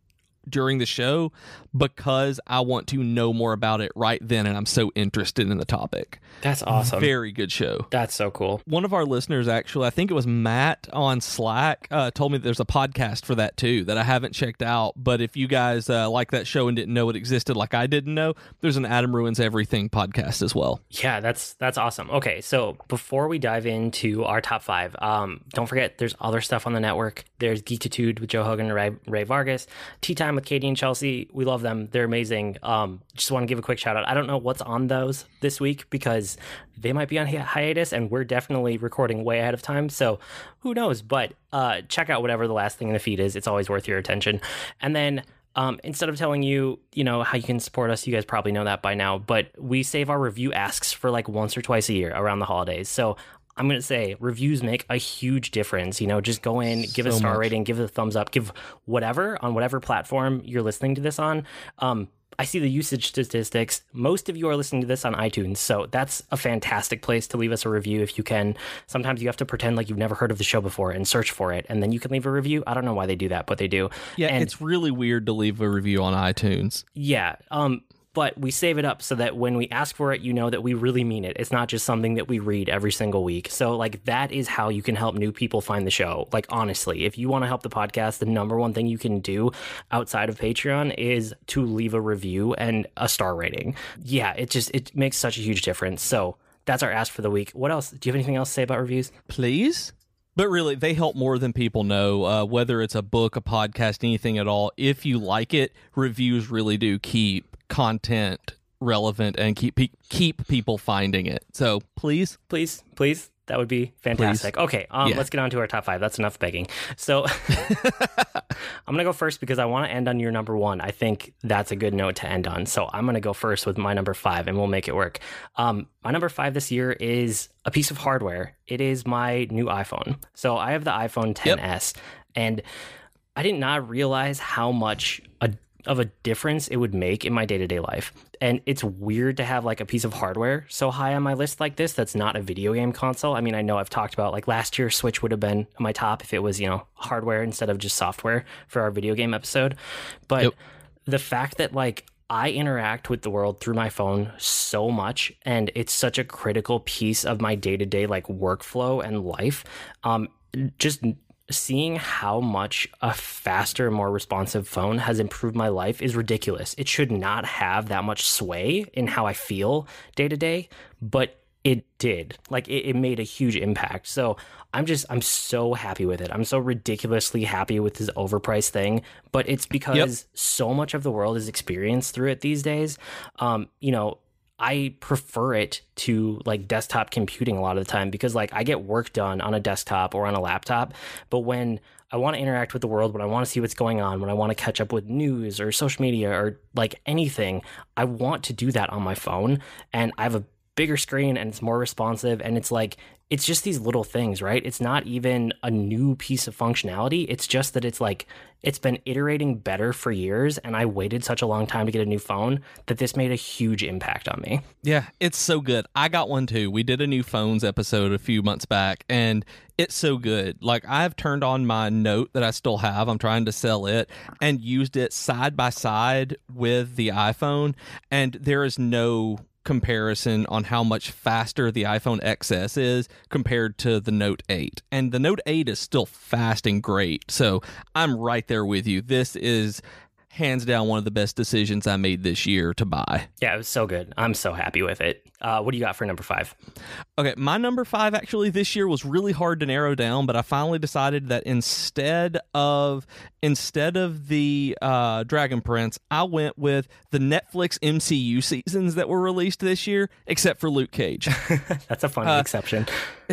during the show because I want to know more about it right then and I'm so interested in the topic. That's awesome. Very good show. That's so cool. One of our listeners, actually, I think it was Matt on Slack, uh, told me there's a podcast for that too that I haven't checked out. But if you guys uh, like that show and didn't know it existed like I didn't know, there's an Adam Ruins Everything podcast as well. Yeah, that's that's awesome. Okay, so before we dive into our top five, um, don't forget there's other stuff on the network. There's Geekitude with Joe Hogan and Ray, Ray Vargas, Tea Time with Katie and Chelsea. We love them. They're amazing. Um, just want to give a quick shout out. I don't know what's on those this week because they might be on hi- hiatus and we're definitely recording way ahead of time. So who knows? But uh, check out whatever the last thing in the feed is. It's always worth your attention. And then um, instead of telling you, you know, how you can support us, you guys probably know that by now, but we save our review asks for like once or twice a year around the holidays. So I'm going to say reviews make a huge difference. You know, just go in, give so a star much. rating, give it a thumbs up, give whatever on whatever platform you're listening to this on. Um, I see the usage statistics. Most of you are listening to this on iTunes, so that's a fantastic place to leave us a review if you can. Sometimes you have to pretend like you've never heard of the show before and search for it, and then you can leave a review. I don't know why they do that, but they do. Yeah, and, it's really weird to leave a review on iTunes. Yeah. Um, but we save it up so that when we ask for it, you know that we really mean it. It's not just something that we read every single week. So, like, that is how you can help new people find the show. Like, honestly, if you want to help the podcast, the number one thing you can do outside of Patreon is to leave a review and a star rating. Yeah, it just it makes such a huge difference. So, that's our ask for the week. What else? Do you have anything else to say about reviews? Please. But really, they help more than people know. Uh, whether it's a book, a podcast, anything at all. If you like it, reviews really do keep content relevant and keep keep people finding it. So please, please, please, that would be fantastic. Please. Okay, um, yeah. let's get on to our top five. That's enough begging. So I'm gonna go first because I want to end on your number one. I think that's a good note to end on. So I'm gonna go first with my number five, and we'll make it work. Um, my number five this year is a piece of hardware. It is my new iPhone. So I have the iPhone 10s, yep. and I did not realize how much a of a difference it would make in my day to day life. And it's weird to have like a piece of hardware so high on my list like this that's not a video game console. I mean, I know I've talked about like last year, Switch would have been my top if it was, you know, hardware instead of just software for our video game episode. But yep. the fact that like I interact with the world through my phone so much, and it's such a critical piece of my day to day like workflow and life. Um, just seeing how much a faster, more responsive phone has improved my life is ridiculous. It should not have that much sway in how I feel day to day, but it did. Like it, it, made a huge impact. So I'm just I'm so happy with it. I'm so ridiculously happy with this overpriced thing. But it's because yep. so much of the world is experienced through it these days. Um, you know, I prefer it to like desktop computing a lot of the time because like I get work done on a desktop or on a laptop. But when I want to interact with the world, when I want to see what's going on, when I want to catch up with news or social media or like anything, I want to do that on my phone. And I have a bigger screen and it's more responsive and it's like it's just these little things, right? It's not even a new piece of functionality. It's just that it's like it's been iterating better for years and I waited such a long time to get a new phone that this made a huge impact on me. Yeah, it's so good. I got one too. We did a new phones episode a few months back and it's so good. Like I've turned on my note that I still have. I'm trying to sell it and used it side by side with the iPhone and there is no comparison on how much faster the iPhone XS is compared to the Note 8. And the Note 8 is still fast and great. So I'm right there with you. This is hands down one of the best decisions I made this year to buy. Yeah, it was so good. I'm so happy with it. Uh, what do you got for number five? Okay, my number five actually this year was really hard to narrow down, but I finally decided that instead of instead of the uh, Dragon Prince, I went with the Netflix MCU seasons that were released this year, except for Luke Cage. That's a funny uh, exception.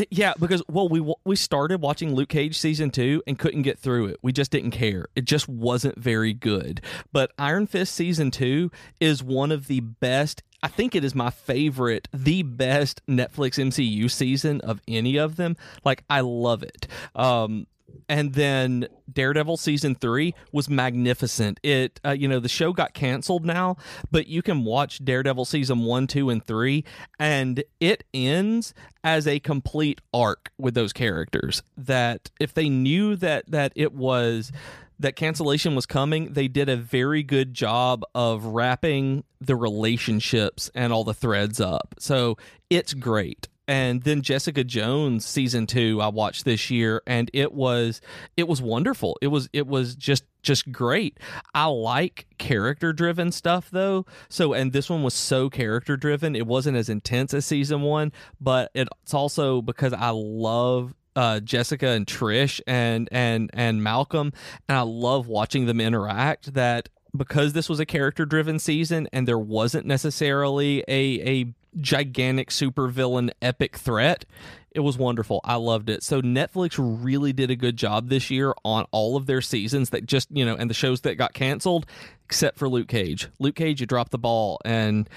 Yeah, because well, we we started watching Luke Cage season two and couldn't get through it. We just didn't care. It just wasn't very good. But Iron Fist season two is one of the best I think it is my favorite, the best Netflix MCU season of any of them. Like I love it. Um, and then Daredevil season three was magnificent. It, uh, you know, the show got canceled now, but you can watch Daredevil season one, two, and three, and it ends as a complete arc with those characters. That if they knew that that it was that cancellation was coming, they did a very good job of wrapping the relationships and all the threads up. So it's great. And then Jessica Jones season 2 I watched this year and it was it was wonderful. It was it was just just great. I like character driven stuff though. So and this one was so character driven. It wasn't as intense as season 1, but it's also because I love uh, Jessica and Trish and and and Malcolm, and I love watching them interact. That because this was a character driven season and there wasn't necessarily a a gigantic supervillain epic threat it was wonderful i loved it so netflix really did a good job this year on all of their seasons that just you know and the shows that got canceled except for luke cage luke cage you dropped the ball and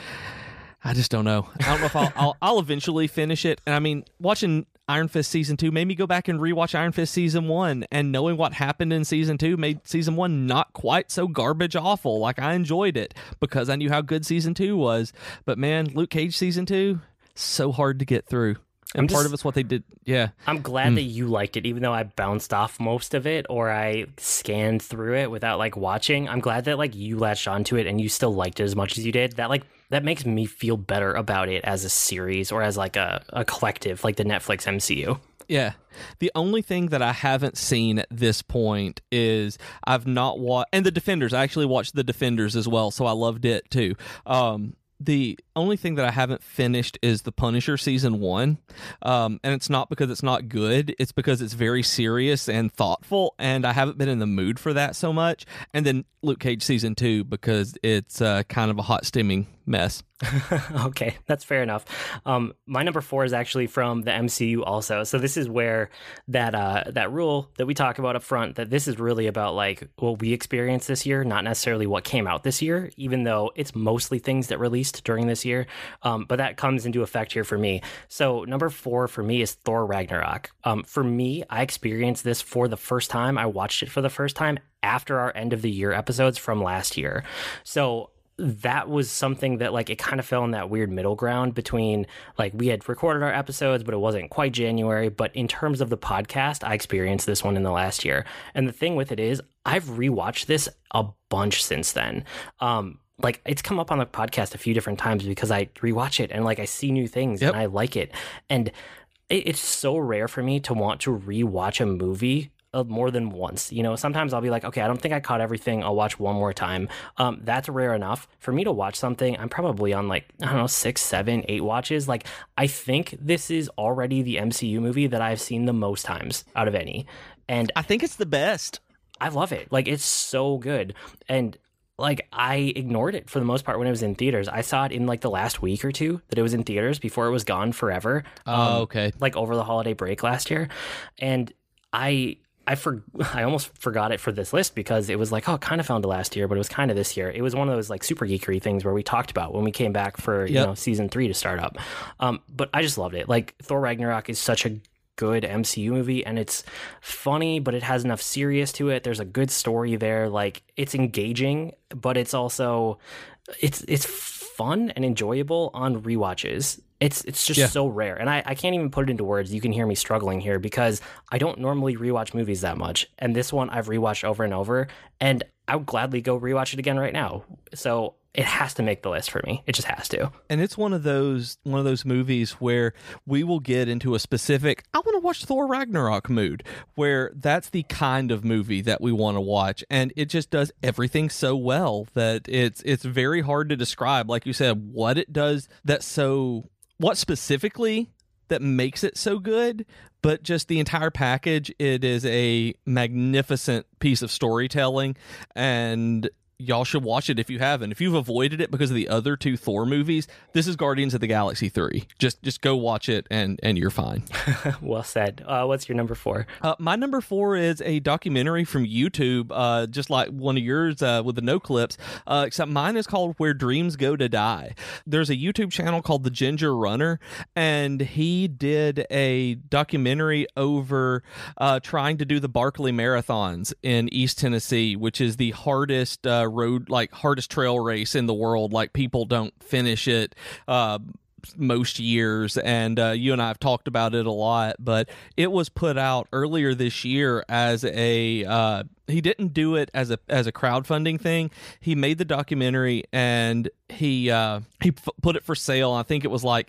I just don't know. I don't know if I'll, I'll, I'll eventually finish it. And I mean, watching Iron Fist season two made me go back and rewatch Iron Fist season one, and knowing what happened in season two made season one not quite so garbage awful. Like I enjoyed it because I knew how good season two was. But man, Luke Cage season two, so hard to get through. And just, part of it's what they did. Yeah. I'm glad mm. that you liked it, even though I bounced off most of it or I scanned through it without like watching. I'm glad that like you latched onto it and you still liked it as much as you did. That like that makes me feel better about it as a series or as like a, a collective, like the Netflix MCU. Yeah. The only thing that I haven't seen at this point is I've not watched, and the Defenders. I actually watched the Defenders as well, so I loved it too. Um, the only thing that I haven't finished is the Punisher season one, um, and it's not because it's not good. It's because it's very serious and thoughtful, and I haven't been in the mood for that so much. And then Luke Cage season two because it's uh, kind of a hot steaming mess. okay, that's fair enough. Um, my number four is actually from the MCU also. So this is where that uh, that rule that we talk about up front that this is really about like what we experienced this year, not necessarily what came out this year, even though it's mostly things that released during this year. Um, but that comes into effect here for me. So number four for me is Thor Ragnarok. Um, for me, I experienced this for the first time. I watched it for the first time after our end of the year episodes from last year. So that was something that like it kind of fell in that weird middle ground between like we had recorded our episodes but it wasn't quite January. But in terms of the podcast I experienced this one in the last year. And the thing with it is I've rewatched this a bunch since then. Um like it's come up on the podcast a few different times because I rewatch it and like I see new things Yep. and I like it. And it's so rare for me to want to rewatch a movie more than once. You know, sometimes I'll be like, okay, I don't think I caught everything. I'll watch one more time. Um, that's rare enough for me to watch something. I'm probably on like I don't know six, seven, eight watches. Like I think this is already the MCU movie that I've seen the most times out of any, and I think it's the best. I love it. Like it's so good. And like I ignored it for the most part when it was in theaters. I saw it in like the last week or two that it was in theaters before it was gone forever. Oh, okay. Like over the holiday break last year. And I I for I almost forgot it for this list because it was like, oh, kind of found it last year, but it was kind of this year. It was one of those like super geekery things where we talked about when we came back for you Yep. know season three to start up. Um, but I just loved it. Like Thor Ragnarok is such a good MCU movie and it's funny, but it has enough serious to it. There's a good story there. Like it's engaging, but it's also it's it's fun and enjoyable on rewatches. It's it's just Yeah. so rare. And I, I can't even put it into words. You can hear me struggling here because I don't normally rewatch movies that much. And this one I've rewatched over and over and I would gladly go rewatch it again right now. So it has to make the list for me. It just has to. and it's one of those one of those movies where we will get into a specific I want to watch Thor Ragnarok mood where that's the kind of movie that we want to watch and it just does everything so well that it's it's very hard to describe like you said what it does that's so what specifically that makes it so good but just the entire package it is a magnificent piece of storytelling and y'all should watch it if you haven't if you've avoided it because of the other two thor movies this is guardians of the galaxy 3 just just go watch it and and you're fine well said. Uh, what's your number four? uh, my number four is a documentary from YouTube, uh, just like one of yours uh, with the Noclips, uh, except mine is called Where Dreams Go to Die. There's a YouTube channel called The Ginger Runner, and he did a documentary over uh, trying to do the Barkley Marathons in East Tennessee, which is the hardest uh, road, like hardest trail race in the world. Like people don't finish it. Uh, most years and uh, you and I have talked about it a lot but it was put out earlier this year as a uh, he didn't do it as a as a crowdfunding thing he made the documentary and he uh, he f- put it for sale I think it was like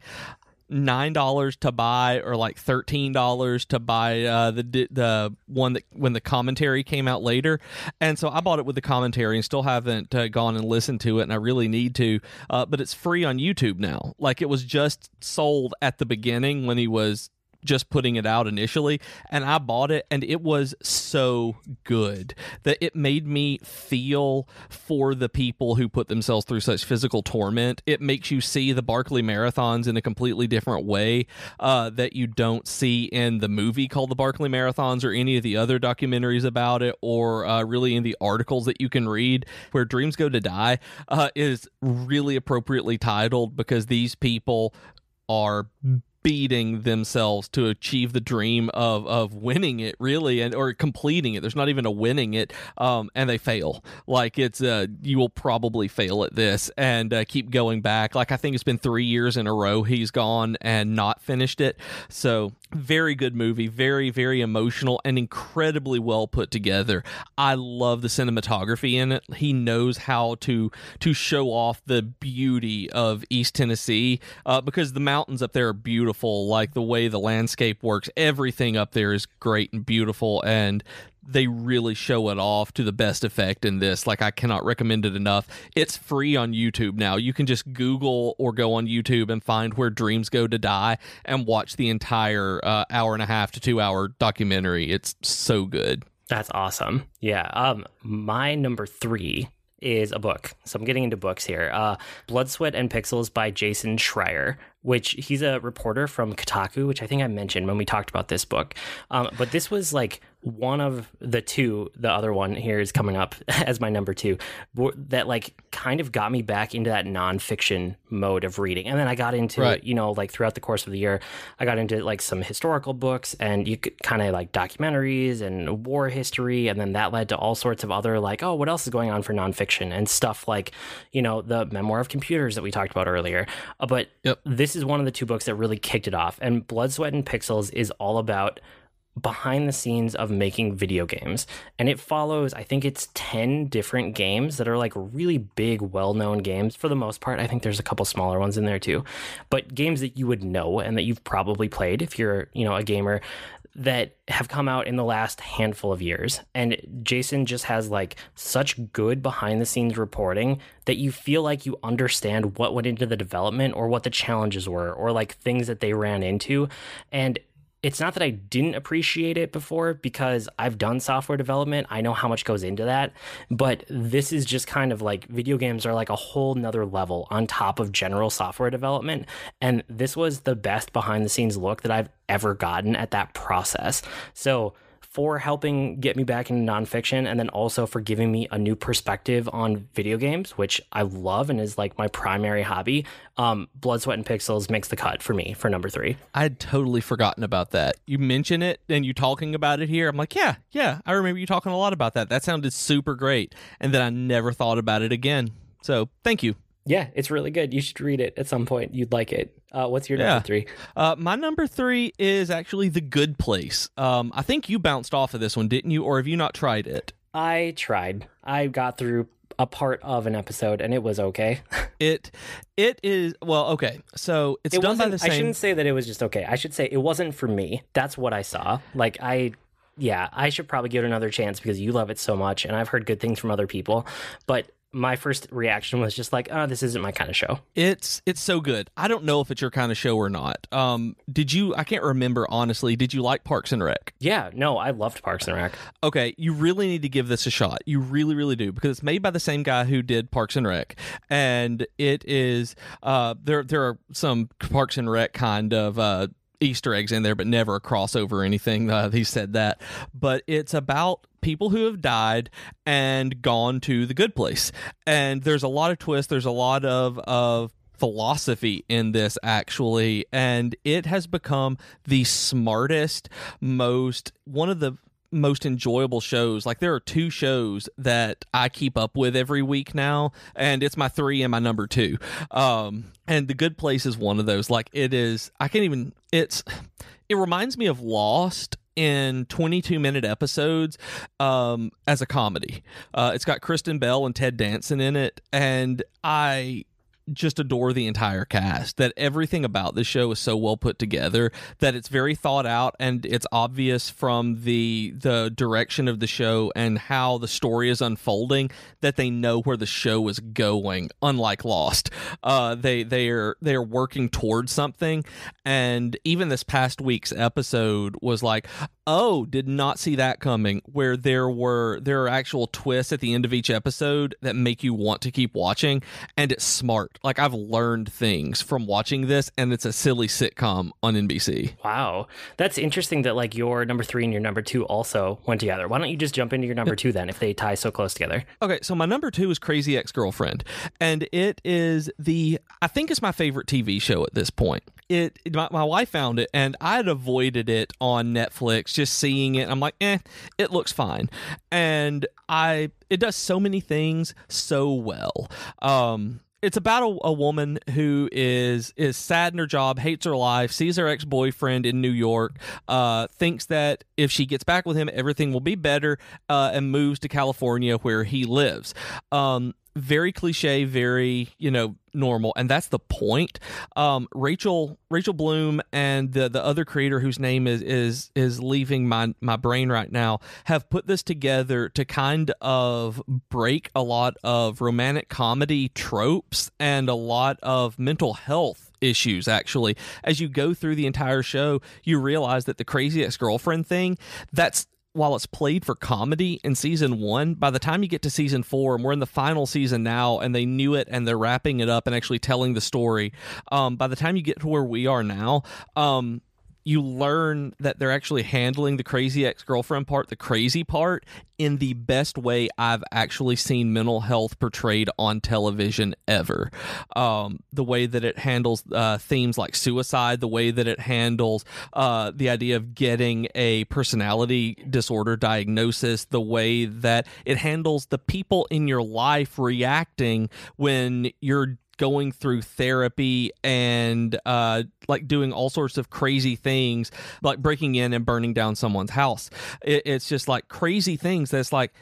nine dollars to buy or like thirteen dollars to buy uh, the the one that when the commentary came out later, and so I bought it with the commentary and still haven't uh, gone and listened to it, and I really need to. Uh, but it's free on YouTube now. Like it was just sold at the beginning when he was just putting it out initially and I bought it and it was so good that it made me feel for the people who put themselves through such physical torment. It makes you see the Barkley marathons in a completely different way uh, that you don't see in the movie called the Barkley Marathons or any of the other documentaries about it or uh, really in the articles that you can read where Dreams Go to Die uh, is really appropriately titled because these people are beating themselves to achieve the dream of of winning it really and or completing it. There's not even a winning it um and they fail. Like it's uh you will probably fail at this and uh, keep going back. Like i think it's been 3 years in a row he's gone and not finished it. So very good movie very very emotional and incredibly well put together. I love the cinematography in it. He knows how to to show off the beauty of east tennessee uh, because the mountains up there are beautiful like the way the landscape works everything up there is great and beautiful and they really show it off to the best effect in this. Like I cannot recommend it enough. It's free on YouTube now. You can just Google or go on YouTube and find where dreams go to die and watch the entire uh, hour and a half to two hour documentary. It's so good. That's awesome. Yeah. Um, my number three is a book. So I'm getting into books here. Uh, Blood, Sweat, and Pixels by Jason Schreier, which he's a reporter from Kotaku, which I think I mentioned when we talked about this book. Um, but this was like one of the two, the other one here is coming up as my number two, that like kind of got me back into that nonfiction mode of reading. And then I got into, right. you know, like throughout the course of the year, I got into like some historical books and you could kind of like documentaries and war history. And then that led to all sorts of other like, oh, what else is going on for nonfiction and stuff like, you know, the memoir of computers that we talked about earlier. Uh, but yep. this is one of the two books that really kicked it off. And Blood, Sweat, and Pixels is all about behind the scenes of making video games. And it follows, I think it's 10 different games that are like really big, well known games for the most part. I think there's a couple smaller ones in there too, but games that you would know and that you've probably played if you're, you know, a gamer that have come out in the last handful of years. And Jason just has like such good behind the scenes reporting that you feel like you understand what went into the development or what the challenges were or like things that they ran into. And it's not that I didn't appreciate it before because I've done software development. I know how much goes into that. But this is just kind of like video games are like a whole nother level on top of general software development. And this was the best behind the scenes look that I've ever gotten at that process. So for helping get me back into nonfiction and then also for giving me a new perspective on video games, which I love and is like my primary hobby. Um, Blood, Sweat, and Pixels makes the cut for me for number three. I had totally forgotten about that. You mention it and you talking about it here. I'm like, yeah, yeah, I remember you talking a lot about that. That sounded super great. And then I never thought about it again. So thank you. Yeah, it's really good. You should read it at some point. You'd like it. Uh, what's your yeah. number three? Uh, my number three is actually The Good Place. Um, I think you bounced off of this one, didn't you? Or have you not tried it? I tried. I got through a part of an episode and it was okay. it it is well okay. So it's it done by the same. I shouldn't say that it was just okay. I should say it wasn't for me. That's what I saw. Like I yeah, I should probably give it another chance because you love it so much and I've heard good things from other people. But my first reaction was just like, oh, this isn't my kind of show. It's it's so good. I don't know if it's your kind of show or not. Um, did you? I can't remember honestly. Did you like Parks and Rec? Yeah, no, I loved Parks and Rec. Okay, you really need to give this a shot. You really, really do because it's made by the same guy who did Parks and Rec, and it is. Uh, there there are some Parks and Rec kind of uh Easter eggs in there, but never a crossover or anything. Uh, he said that. But it's about people who have died and gone to the good place. And there's a lot of twists, there's a lot of, of philosophy in this actually and it has become the smartest most one of the most enjoyable shows. Like there are two shows that I keep up with every week now, and it's my three and my number two. Um, and The Good Place is one of those. Like it is, I can't even. It's. It reminds me of Lost in 22 minute episodes um, as a comedy. Uh, it's got Kristen Bell and Ted Danson in it, and I just adore the entire cast. That everything about this show is so well put together that it's very thought out and it's obvious from the the direction of the show and how the story is unfolding that they know where the show is going. Unlike Lost, uh, they they are they are working towards something. And even this past week's episode was like, oh, did not see that coming. Where there were there are actual twists at the end of each episode that make you want to keep watching, and it's smart like I've learned things from watching this, and it's a silly sitcom on NBC. Wow, that's interesting. That like your number three and your number two also went together. Why don't you just jump into your number two then, if they tie so close together? Okay, so my number two is Crazy Ex Girlfriend, and it is the I think it's my favorite TV show at this point. It my, my wife found it, and I had avoided it on Netflix. Just seeing it, I'm like, eh, it looks fine, and I it does so many things so well. Um, it's about a, a, woman who is is sad in her job, hates her life, sees her ex boyfriend in New York, uh, thinks that if she gets back with him, everything will be better, uh, and moves to California where he lives. Um, very cliche, very you know normal, and that's the point. Um, Rachel Rachel Bloom and the the other creator whose name is is is leaving my my brain right now have put this together to kind of break a lot of romantic comedy tropes and a lot of mental health issues actually as you go through the entire show you realize that the crazy ex-girlfriend thing that's while it's played for comedy in season one, by the time you get to season four, and we're in the final season now, and they knew it and they're wrapping it up and actually telling the story. Um, by the time you get to where we are now, um, you learn that they're actually handling the crazy ex girlfriend part, the crazy part, in the best way I've actually seen mental health portrayed on television ever. Um, the way that it handles uh, themes like suicide, the way that it handles uh, the idea of getting a personality disorder diagnosis, the way that it handles the people in your life reacting when you're going through therapy and uh, like doing all sorts of crazy things, like breaking in and burning down someone's house. It, it's just like crazy things that's like,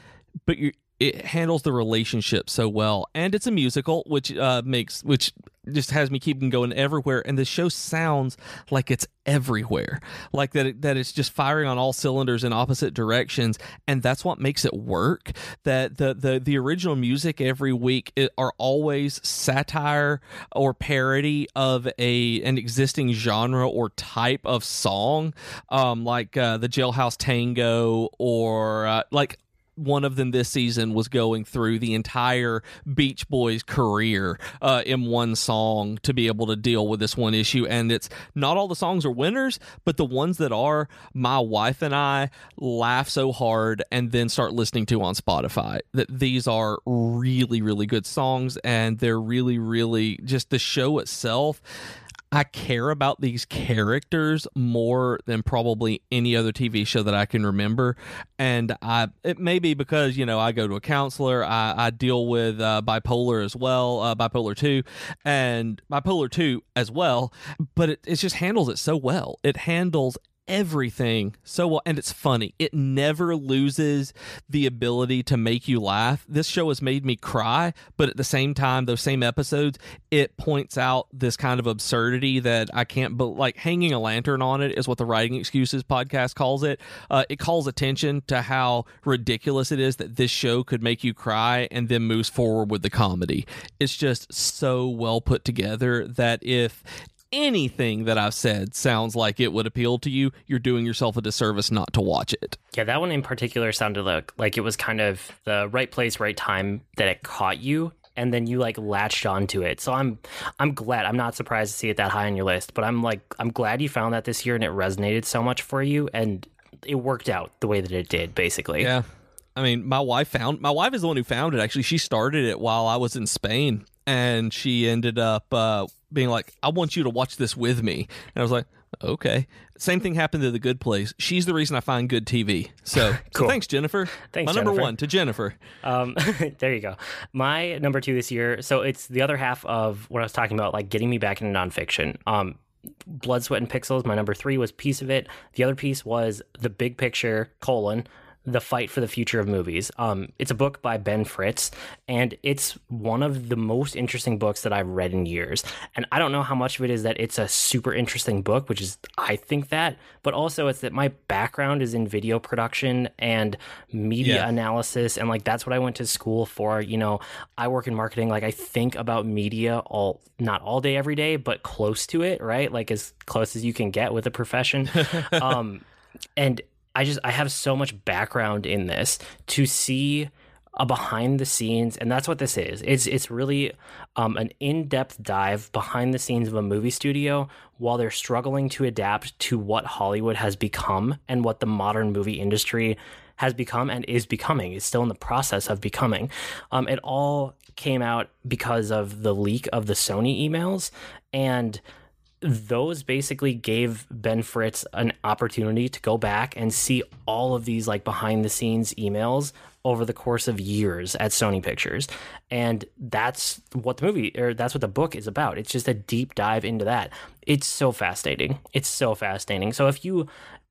but you it handles the relationship so well and it's a musical which uh, makes which just has me keeping going everywhere and the show sounds like it's everywhere. Like that it, that it's just firing on all cylinders in opposite directions and that's what makes it work. That the the the original music every week are always satire or parody of a an existing genre or type of song um like uh, the jailhouse tango or uh, like one of them this season was going through the entire Beach Boys career uh, in one song to be able to deal with this one issue. And it's not all the songs are winners, but the ones that are, my wife and I laugh so hard and then start listening to on Spotify. That these are really, really good songs, and they're really, really just the show itself I care about these characters more than probably any other TV show that I can remember. And I it may be because, you know, I go to a counselor, I, I deal with uh, bipolar as well, uh, bipolar 2, and bipolar 2 as well. But it, it just handles it so well. It handles everything so well and it's funny. It never loses the ability to make you laugh. This show has made me cry but at the same time those same episodes it points out this kind of absurdity that i can't but like hanging a lantern on it is what the writing excuses podcast calls it. Uh, it calls attention to how ridiculous it is that this show could make you cry and then moves forward with the comedy. It's just so well put together that if anything that I've said sounds like it would appeal to you, you're doing yourself a disservice not to watch it. Yeah, that one in particular sounded like like it was kind of the right place, right time that it caught you and then you like latched onto it. So I'm I'm glad. I'm not surprised to see it that high on your list, but I'm like I'm glad you found that this year and it resonated so much for you and it worked out the way that it did basically. Yeah. I mean, my wife found my wife is the one who found it. Actually, she started it while I was in Spain, and she ended up uh, being like, "I want you to watch this with me," and I was like, "Okay." Same thing happened to the Good Place. She's the reason I find good TV. So, cool. so thanks, Jennifer. Thanks, My Jennifer. number one to Jennifer. Um, there you go. My number two this year. So it's the other half of what I was talking about, like getting me back into nonfiction. Um, Blood, Sweat, and Pixels. My number three was piece of it. The other piece was the big picture colon the Fight for the Future of Movies. Um, it's a book by Ben Fritz, and it's one of the most interesting books that I've read in years. And I don't know how much of it is that it's a super interesting book, which is, I think that, but also it's that my background is in video production and media yeah. analysis. And like, that's what I went to school for. You know, I work in marketing. Like, I think about media all, not all day, every day, but close to it, right? Like, as close as you can get with a profession. um, and I just I have so much background in this to see a behind the scenes, and that's what this is. It's it's really um, an in depth dive behind the scenes of a movie studio while they're struggling to adapt to what Hollywood has become and what the modern movie industry has become and is becoming. It's still in the process of becoming. Um, it all came out because of the leak of the Sony emails and those basically gave Ben Fritz an opportunity to go back and see all of these like behind the scenes emails over the course of years at Sony Pictures. And that's what the movie or that's what the book is about. It's just a deep dive into that. It's so fascinating. It's so fascinating. So if you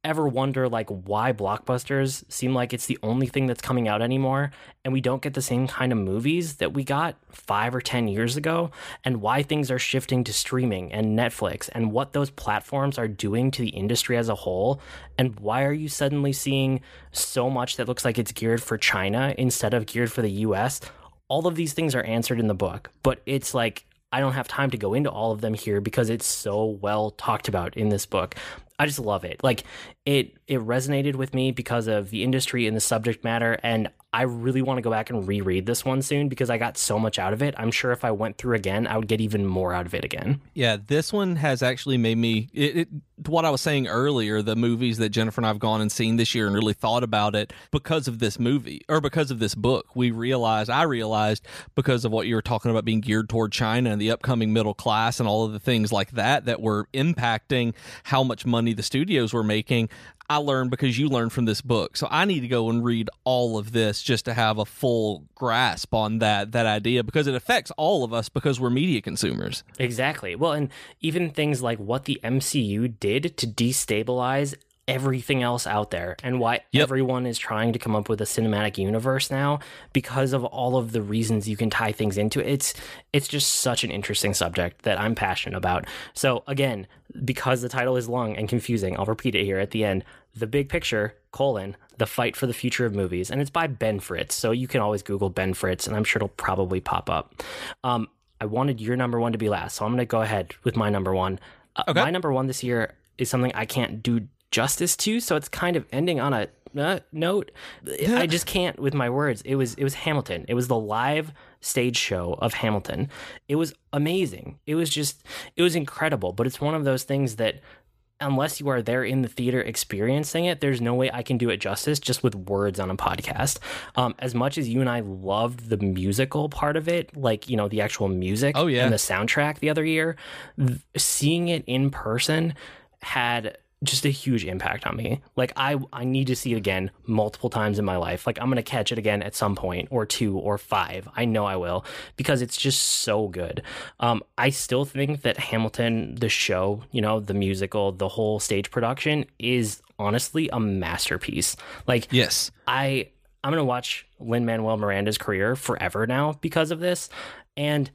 ever wonder like why blockbusters seem like it's the only thing that's coming out anymore and we don't get the same kind of movies that we got 5 or 10 years ago and why things are shifting to streaming and Netflix and what those platforms are doing to the industry as a whole and why are you suddenly seeing so much that looks like it's geared for China instead of geared for the US all of these things are answered in the book but it's like I don't have time to go into all of them here because it's so well talked about in this book. I just love it. Like it it resonated with me because of the industry and the subject matter and I really want to go back and reread this one soon because I got so much out of it. I'm sure if I went through again, I would get even more out of it again. Yeah, this one has actually made me. It, it, what I was saying earlier, the movies that Jennifer and I have gone and seen this year and really thought about it because of this movie or because of this book. We realized, I realized because of what you were talking about being geared toward China and the upcoming middle class and all of the things like that that were impacting how much money the studios were making. I learned because you learned from this book. So I need to go and read all of this just to have a full grasp on that that idea because it affects all of us because we're media consumers. Exactly. Well, and even things like what the MCU did to destabilize everything else out there and why yep. everyone is trying to come up with a cinematic universe now because of all of the reasons you can tie things into it. It's it's just such an interesting subject that I'm passionate about. So again, because the title is long and confusing, I'll repeat it here at the end. The big picture, colon, the fight for the future of movies. And it's by Ben Fritz. So you can always Google Ben Fritz and I'm sure it'll probably pop up. Um, I wanted your number one to be last. So I'm going to go ahead with my number one. Uh, okay. My number one this year is something I can't do justice to. So it's kind of ending on a uh, note. I just can't with my words. It was it was Hamilton. It was the live stage show of Hamilton. It was amazing. It was just it was incredible. But it's one of those things that unless you are there in the theater experiencing it, there's no way I can do it justice just with words on a podcast. Um, as much as you and I loved the musical part of it, like, you know, the actual music oh, yeah. and the soundtrack the other year, th- seeing it in person had just a huge impact on me. Like I I need to see it again multiple times in my life. Like I'm going to catch it again at some point or two or five. I know I will because it's just so good. Um I still think that Hamilton the show, you know, the musical, the whole stage production is honestly a masterpiece. Like Yes. I I'm going to watch Lin-Manuel Miranda's career forever now because of this and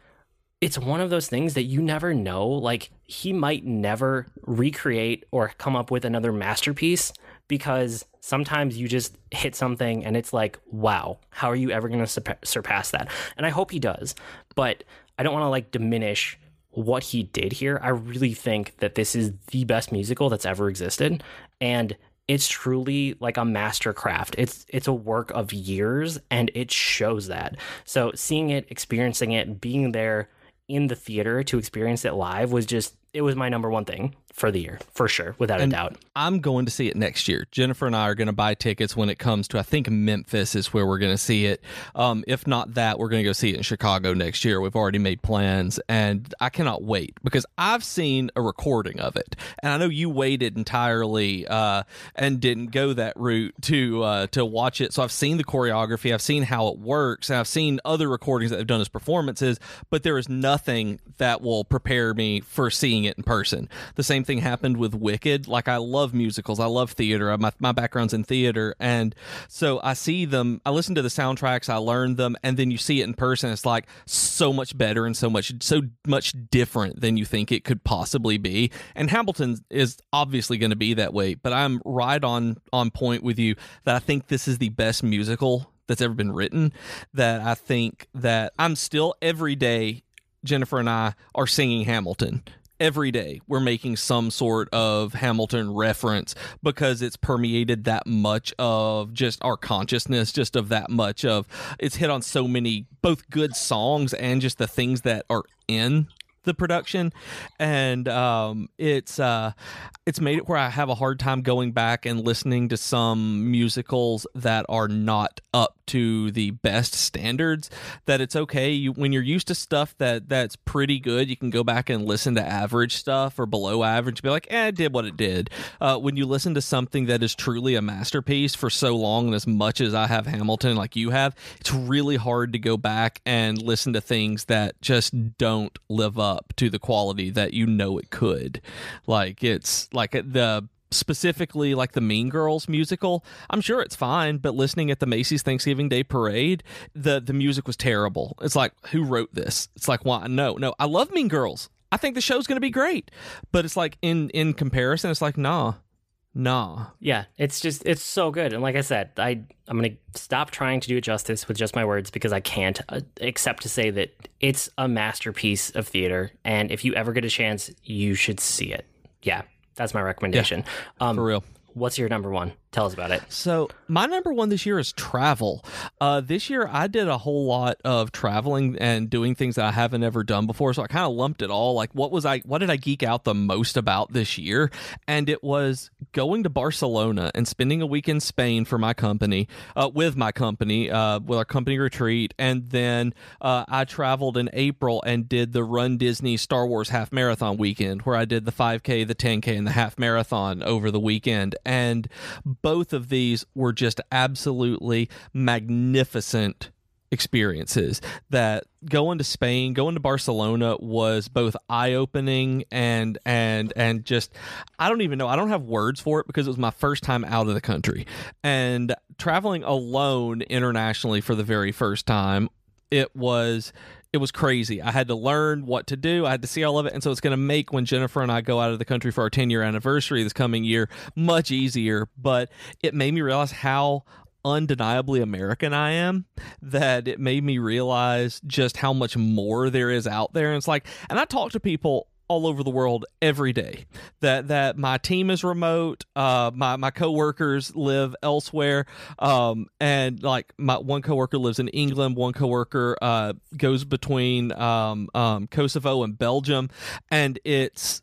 it's one of those things that you never know. Like he might never recreate or come up with another masterpiece because sometimes you just hit something and it's like, wow, how are you ever going to surpass that? And I hope he does, but I don't want to like diminish what he did here. I really think that this is the best musical that's ever existed. And it's truly like a mastercraft. It's it's a work of years and it shows that. So seeing it, experiencing it, being there in the theater to experience it live was just it was my number one thing for the year for sure without and a doubt. I'm going to see it next year. Jennifer and i are going to buy tickets when it comes to i think memphis is where we're going to see it. Um, if not that we're going to go see it in chicago next year. We've already made plans and i cannot wait because i've seen a recording of it. And i know you waited entirely uh, and didn't go that route to uh, to watch it. So i've seen the choreography i've seen how it works and i've seen other recordings that they've done as performances but there is nothing that will prepare me for seeing seeing it in person. The same thing happened with Wicked. Like I love musicals, I love theater. My my background's in theater, and so I see them. I listen to the soundtracks, I learn them, and then you see it in person. It's like so much better and so much so much different than you think it could possibly be. And Hamilton is obviously going to be that way. But I'm right on on point with you that I think this is the best musical that's ever been written. That I think that I'm still every day Jennifer and I are singing Hamilton every day we're making some sort of Hamilton reference because it's permeated that much of just our consciousness, just of that much of it's hit on so many both good songs and just the things that are in the production and um, it's uh, it's made it where I have a hard time going back and listening to some musicals that are not up to the best standards that it's okay. You, when you're used to stuff that that's pretty good you can go back and listen to average stuff or below average be like eh, it did what it did. Uh, when you listen to something that is truly a masterpiece for so long and as much as I have Hamilton like you have it's really hard to go back and listen to things that just don't live up up to the quality that you know it could. Like it's like uh, the specifically like the Mean Girls musical, I'm sure it's fine, but listening at the Macy's Thanksgiving Day parade, the the music was terrible. It's like who wrote this? It's like why no, no, I love Mean Girls. I think the show's going to be great. But it's like in in comparison it's like nah. Nah. Yeah, it's just it's so good. And like I said, I I'm going to stop trying to do it justice with just my words because I can't uh, except to say that it's a masterpiece of theater and if you ever get a chance, you should see it. Yeah. That's my recommendation. um, For real. What's your number one? Tell us about it. So my number one this year is travel. Uh, this year I did a whole lot of traveling and doing things that I haven't ever done before. So I kind of lumped it all. Like what was I? What did I geek out the most about this year? And it was going to Barcelona and spending a week in Spain for my company, uh, with my company, uh, with our company retreat, and then uh, I traveled in April and did the Run Disney Star Wars half marathon weekend, where I did the 5K, the 10K, and the half marathon over the weekend, and both of these were just absolutely magnificent experiences that going to Spain, going to Barcelona was both eye-opening and and and just I don't even know. I don't have words for it because it was my first time out of the country. And traveling alone internationally for the very first time, it was it was crazy. I had to learn what to do. I had to see all of it. And so it's going to make when Jennifer and I go out of the country for our 10 year anniversary this coming year much easier. But it made me realize how undeniably American I am that it made me realize just how much more there is out there. And it's like, and I talk to people all over the world every day. That that my team is remote. Uh, my my coworkers live elsewhere. Um, and like my one coworker lives in England. One coworker uh goes between um, um Kosovo and Belgium, and it's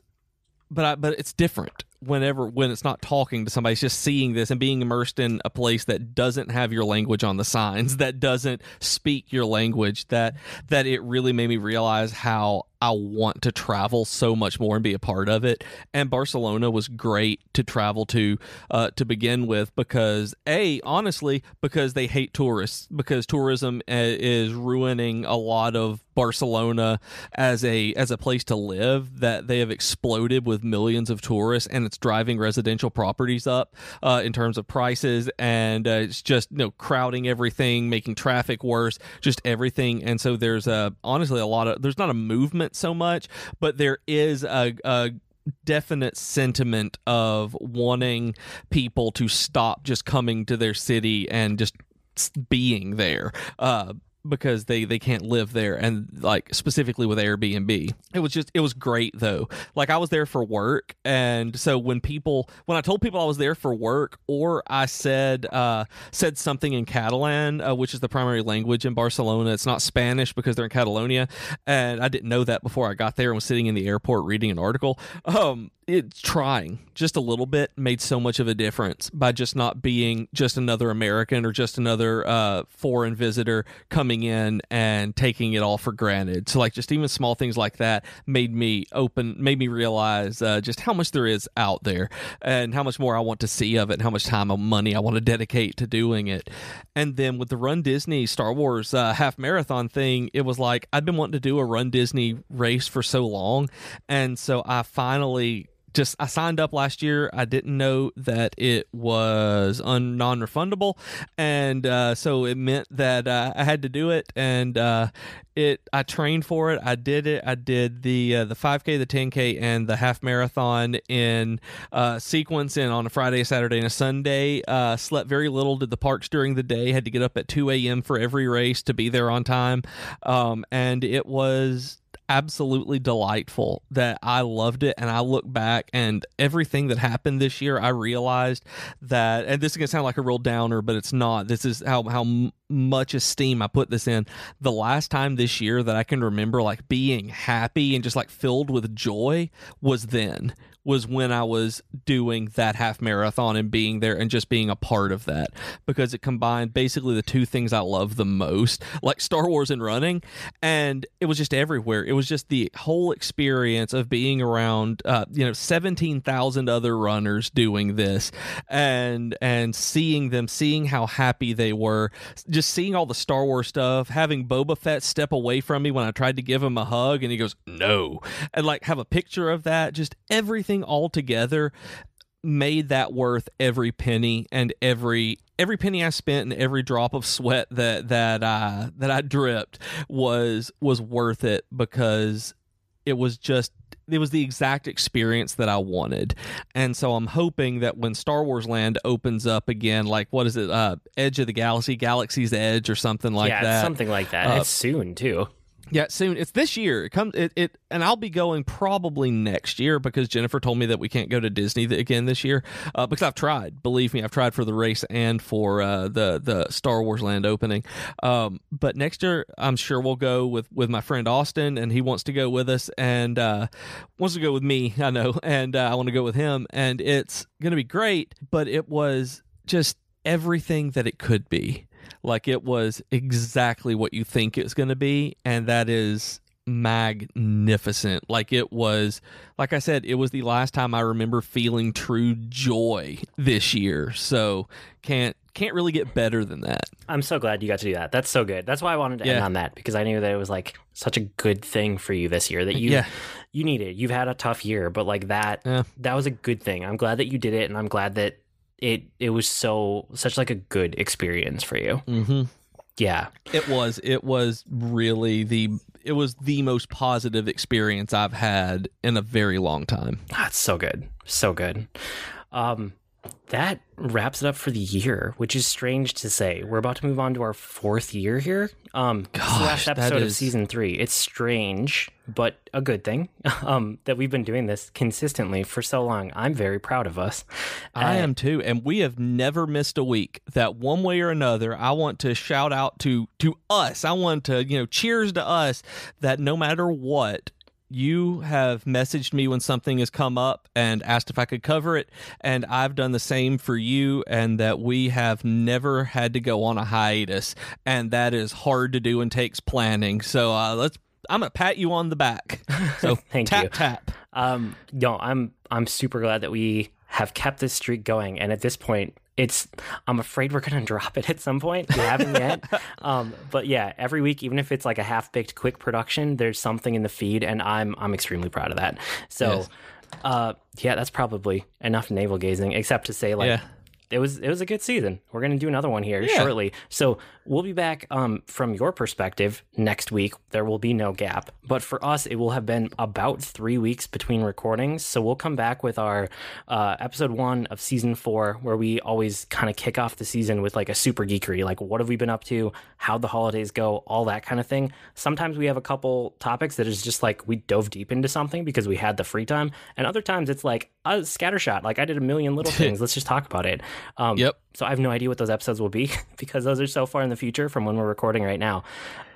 but I, but it's different whenever when it's not talking to somebody it's just seeing this and being immersed in a place that doesn't have your language on the signs that doesn't speak your language that that it really made me realize how I want to travel so much more and be a part of it. And Barcelona was great to travel to uh, to begin with because a honestly because they hate tourists because tourism uh, is ruining a lot of Barcelona as a as a place to live that they have exploded with millions of tourists and it's driving residential properties up uh, in terms of prices and uh, it's just you know crowding everything making traffic worse just everything and so there's a honestly a lot of there's not a movement so much but there is a, a definite sentiment of wanting people to stop just coming to their city and just being there. Uh, because they they can't live there and like specifically with Airbnb. It was just it was great though. Like I was there for work and so when people when I told people I was there for work or I said uh said something in Catalan, uh, which is the primary language in Barcelona. It's not Spanish because they're in Catalonia and I didn't know that before I got there and was sitting in the airport reading an article. Um it's trying just a little bit made so much of a difference by just not being just another American or just another uh, foreign visitor coming in and taking it all for granted. So like just even small things like that made me open, made me realize uh, just how much there is out there and how much more I want to see of it and how much time and money I want to dedicate to doing it. And then with the Run Disney Star Wars uh, half marathon thing, it was like I'd been wanting to do a Run Disney race for so long, and so I finally just I signed up last year. I didn't know that it was un, non-refundable, and uh, so it meant that uh, I had to do it. And uh, it I trained for it. I did it. I did the uh, the 5K, the 10K, and the half marathon in uh, sequence and on a Friday, Saturday, and a Sunday. Uh, slept very little. Did the parks during the day. Had to get up at 2 a.m. for every race to be there on time, um, and it was absolutely delightful that I loved it and I look back and everything that happened this year I realized that and this is going to sound like a real downer but it's not. This is how how much esteem I put this in. The last time this year that I can remember like being happy and just like filled with joy was then was when I was doing that half marathon and being there and just being a part of that. Because it combined basically the two things I love the most, like Star Wars and running, and it was just everywhere. It was just the whole experience of being around, uh, you know, seventeen thousand other runners doing this, and and seeing them, seeing how happy they were, just seeing all the Star Wars stuff, having Boba Fett step away from me when I tried to give him a hug, and he goes no, and like have a picture of that, just everything all together made that worth every penny and every every penny I spent and every drop of sweat that that I that I dripped was was worth it because it was just it was the exact experience that I wanted. And so I'm hoping that when Star Wars Land opens up again, like what is it, uh, Edge of the Galaxy, Galaxy's Edge, or something like yeah, that. something like that. Uh, it's soon too. Yeah, soon. It's this year. It comes it, it and I'll be going probably next year because Jennifer told me that we can't go to Disney again this year. Uh, because I've tried. Believe me, I've tried for the race and for uh, the the Star Wars Land opening. Um, but next year, I'm sure we'll go with with my friend Austin, and he wants to go with us, and uh, wants to go with me. I know, and uh, I want to go with him, and it's gonna be great. But it was just everything that it could be. Like it was exactly what you think it's going to be, and that is magnificent. Like it was, like I said, it was the last time I remember feeling true joy this year. So can't can't really get better than that. I'm so glad you got to do that. That's so good. That's why I wanted to end on that because I knew that it was like such a good thing for you this year that you Yeah. you needed. You've had a tough year, but like that Yeah. that was a good thing. I'm glad that you did it and I'm glad that it it was so such like a good experience for you. Mm-hmm. Yeah. It was. It was really the. It was the most positive experience I've had in a very long time. That's so good. So good. Um that wraps it up for the year, which is strange to say. We're about to move on to our fourth year here. Um, this is the Gosh, last that episode of season three. It's strange, but a good thing. Um, that we've been doing this consistently for so long. I'm very proud of us. I Uh, am too, and we have never missed a week. That one way or another, I want to shout out to to us. I want to you know cheers to us that no matter what. You have messaged me when something has come up and asked if I could cover it, and I've done the same for you, and that we have never had to go on a hiatus, and that is hard to do and takes planning. So uh, let's. I'm gonna pat you on the back. So Thank tap you. tap. Um, no, I'm I'm super glad that we have kept this streak going, and at this point, it's I'm afraid we're gonna drop it at some point. We haven't yet, um, but yeah, every week, even if it's like a half baked quick production, there's something in the feed, and I'm I'm extremely proud of that. So, Yes. uh, yeah, that's probably enough navel gazing, except to say like. Yeah. It was it was a good season. We're gonna do another one here Yeah. shortly. So we'll be back um, from your perspective next week. There will be no gap, but for us, it will have been about three weeks between recordings. So we'll come back with our uh, episode one of season four, where we always kind of kick off the season with like a super geekery, like what have we been up to, how the holidays go, all that kind of thing. Sometimes we have a couple topics that is just like we dove deep into something because we had the free time, and other times it's like a scattershot. Like I did a million little things. Let's just talk about it. Um, Yep. So I have no idea what those episodes will be because those are so far in the future from when we're recording right now.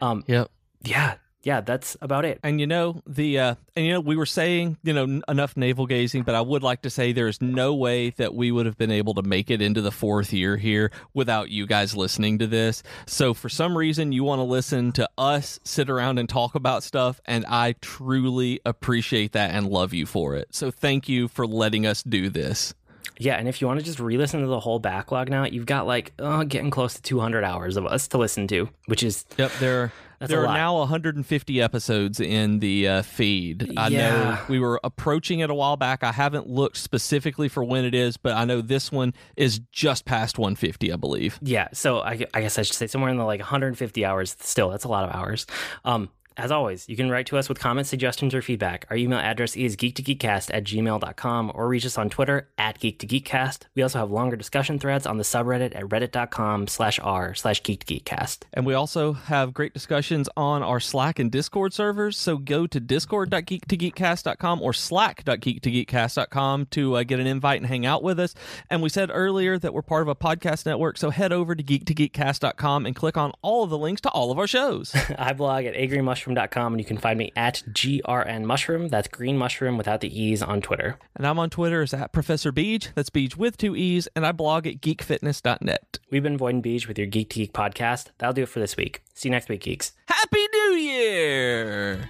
Um, Yep. yeah, yeah, that's about it. And you know the uh, and you know we were saying you know n- enough navel gazing, but I would like to say there's no way that we would have been able to make it into the fourth year here without you guys listening to this. So for some reason you want to listen to us sit around and talk about stuff, and I truly appreciate that and love you for it. So thank you for letting us do this. Yeah, and if you want to just re-listen to the whole backlog now, you've got like uh, getting close to 200 hours of us to listen to, which is Yep, there That's there are now 150 episodes in the uh, feed. I know we were approaching it a while back. I haven't looked specifically for when it is, but I know this one is just past 150, I believe. yeah. So I, I guess I should say somewhere in the like 150 hours. Still, that's a lot of hours. Um, as always, you can write to us with comments, suggestions, or feedback. Our email address is geek2geekcast at gmail.com or reach us on Twitter at geek2geekcast. We also have longer discussion threads on the subreddit at reddit.com slash r slash geek2geekcast. And we also have great discussions on our Slack and Discord servers. So go to discord.geek2geekcast.com or slack.geek2geekcast.com to uh, get an invite and hang out with us. And we said earlier that we're part of a podcast network. So head over to geek2geekcast.com and click on all of the links to all of our shows. I blog at and you can find me at GRN Mushroom. That's green mushroom without the E's on Twitter. And I'm on Twitter as at Professor Beej. That's Beej with two E's. And I blog at geekfitness.net. We've been Void and Beej with your Geek to Geek podcast. That'll do it for this week. See you next week, geeks. Happy New Year!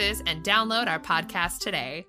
is and download our podcast today.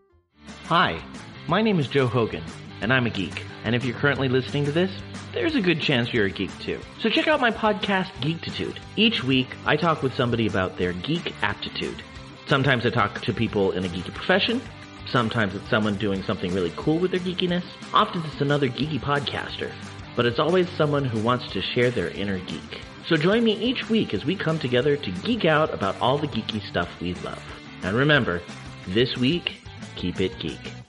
Hi, my name is Joe Hogan, and I'm a geek. And if you're currently listening to this, there's a good chance you're a geek too. So check out my podcast, Geektitude. Each week, I talk with somebody about their geek aptitude. Sometimes I talk to people in a geeky profession. Sometimes it's someone doing something really cool with their geekiness. Often it's another geeky podcaster. But it's always someone who wants to share their inner geek. So join me each week as we come together to geek out about all the geeky stuff we love. And remember, this week, keep it geek.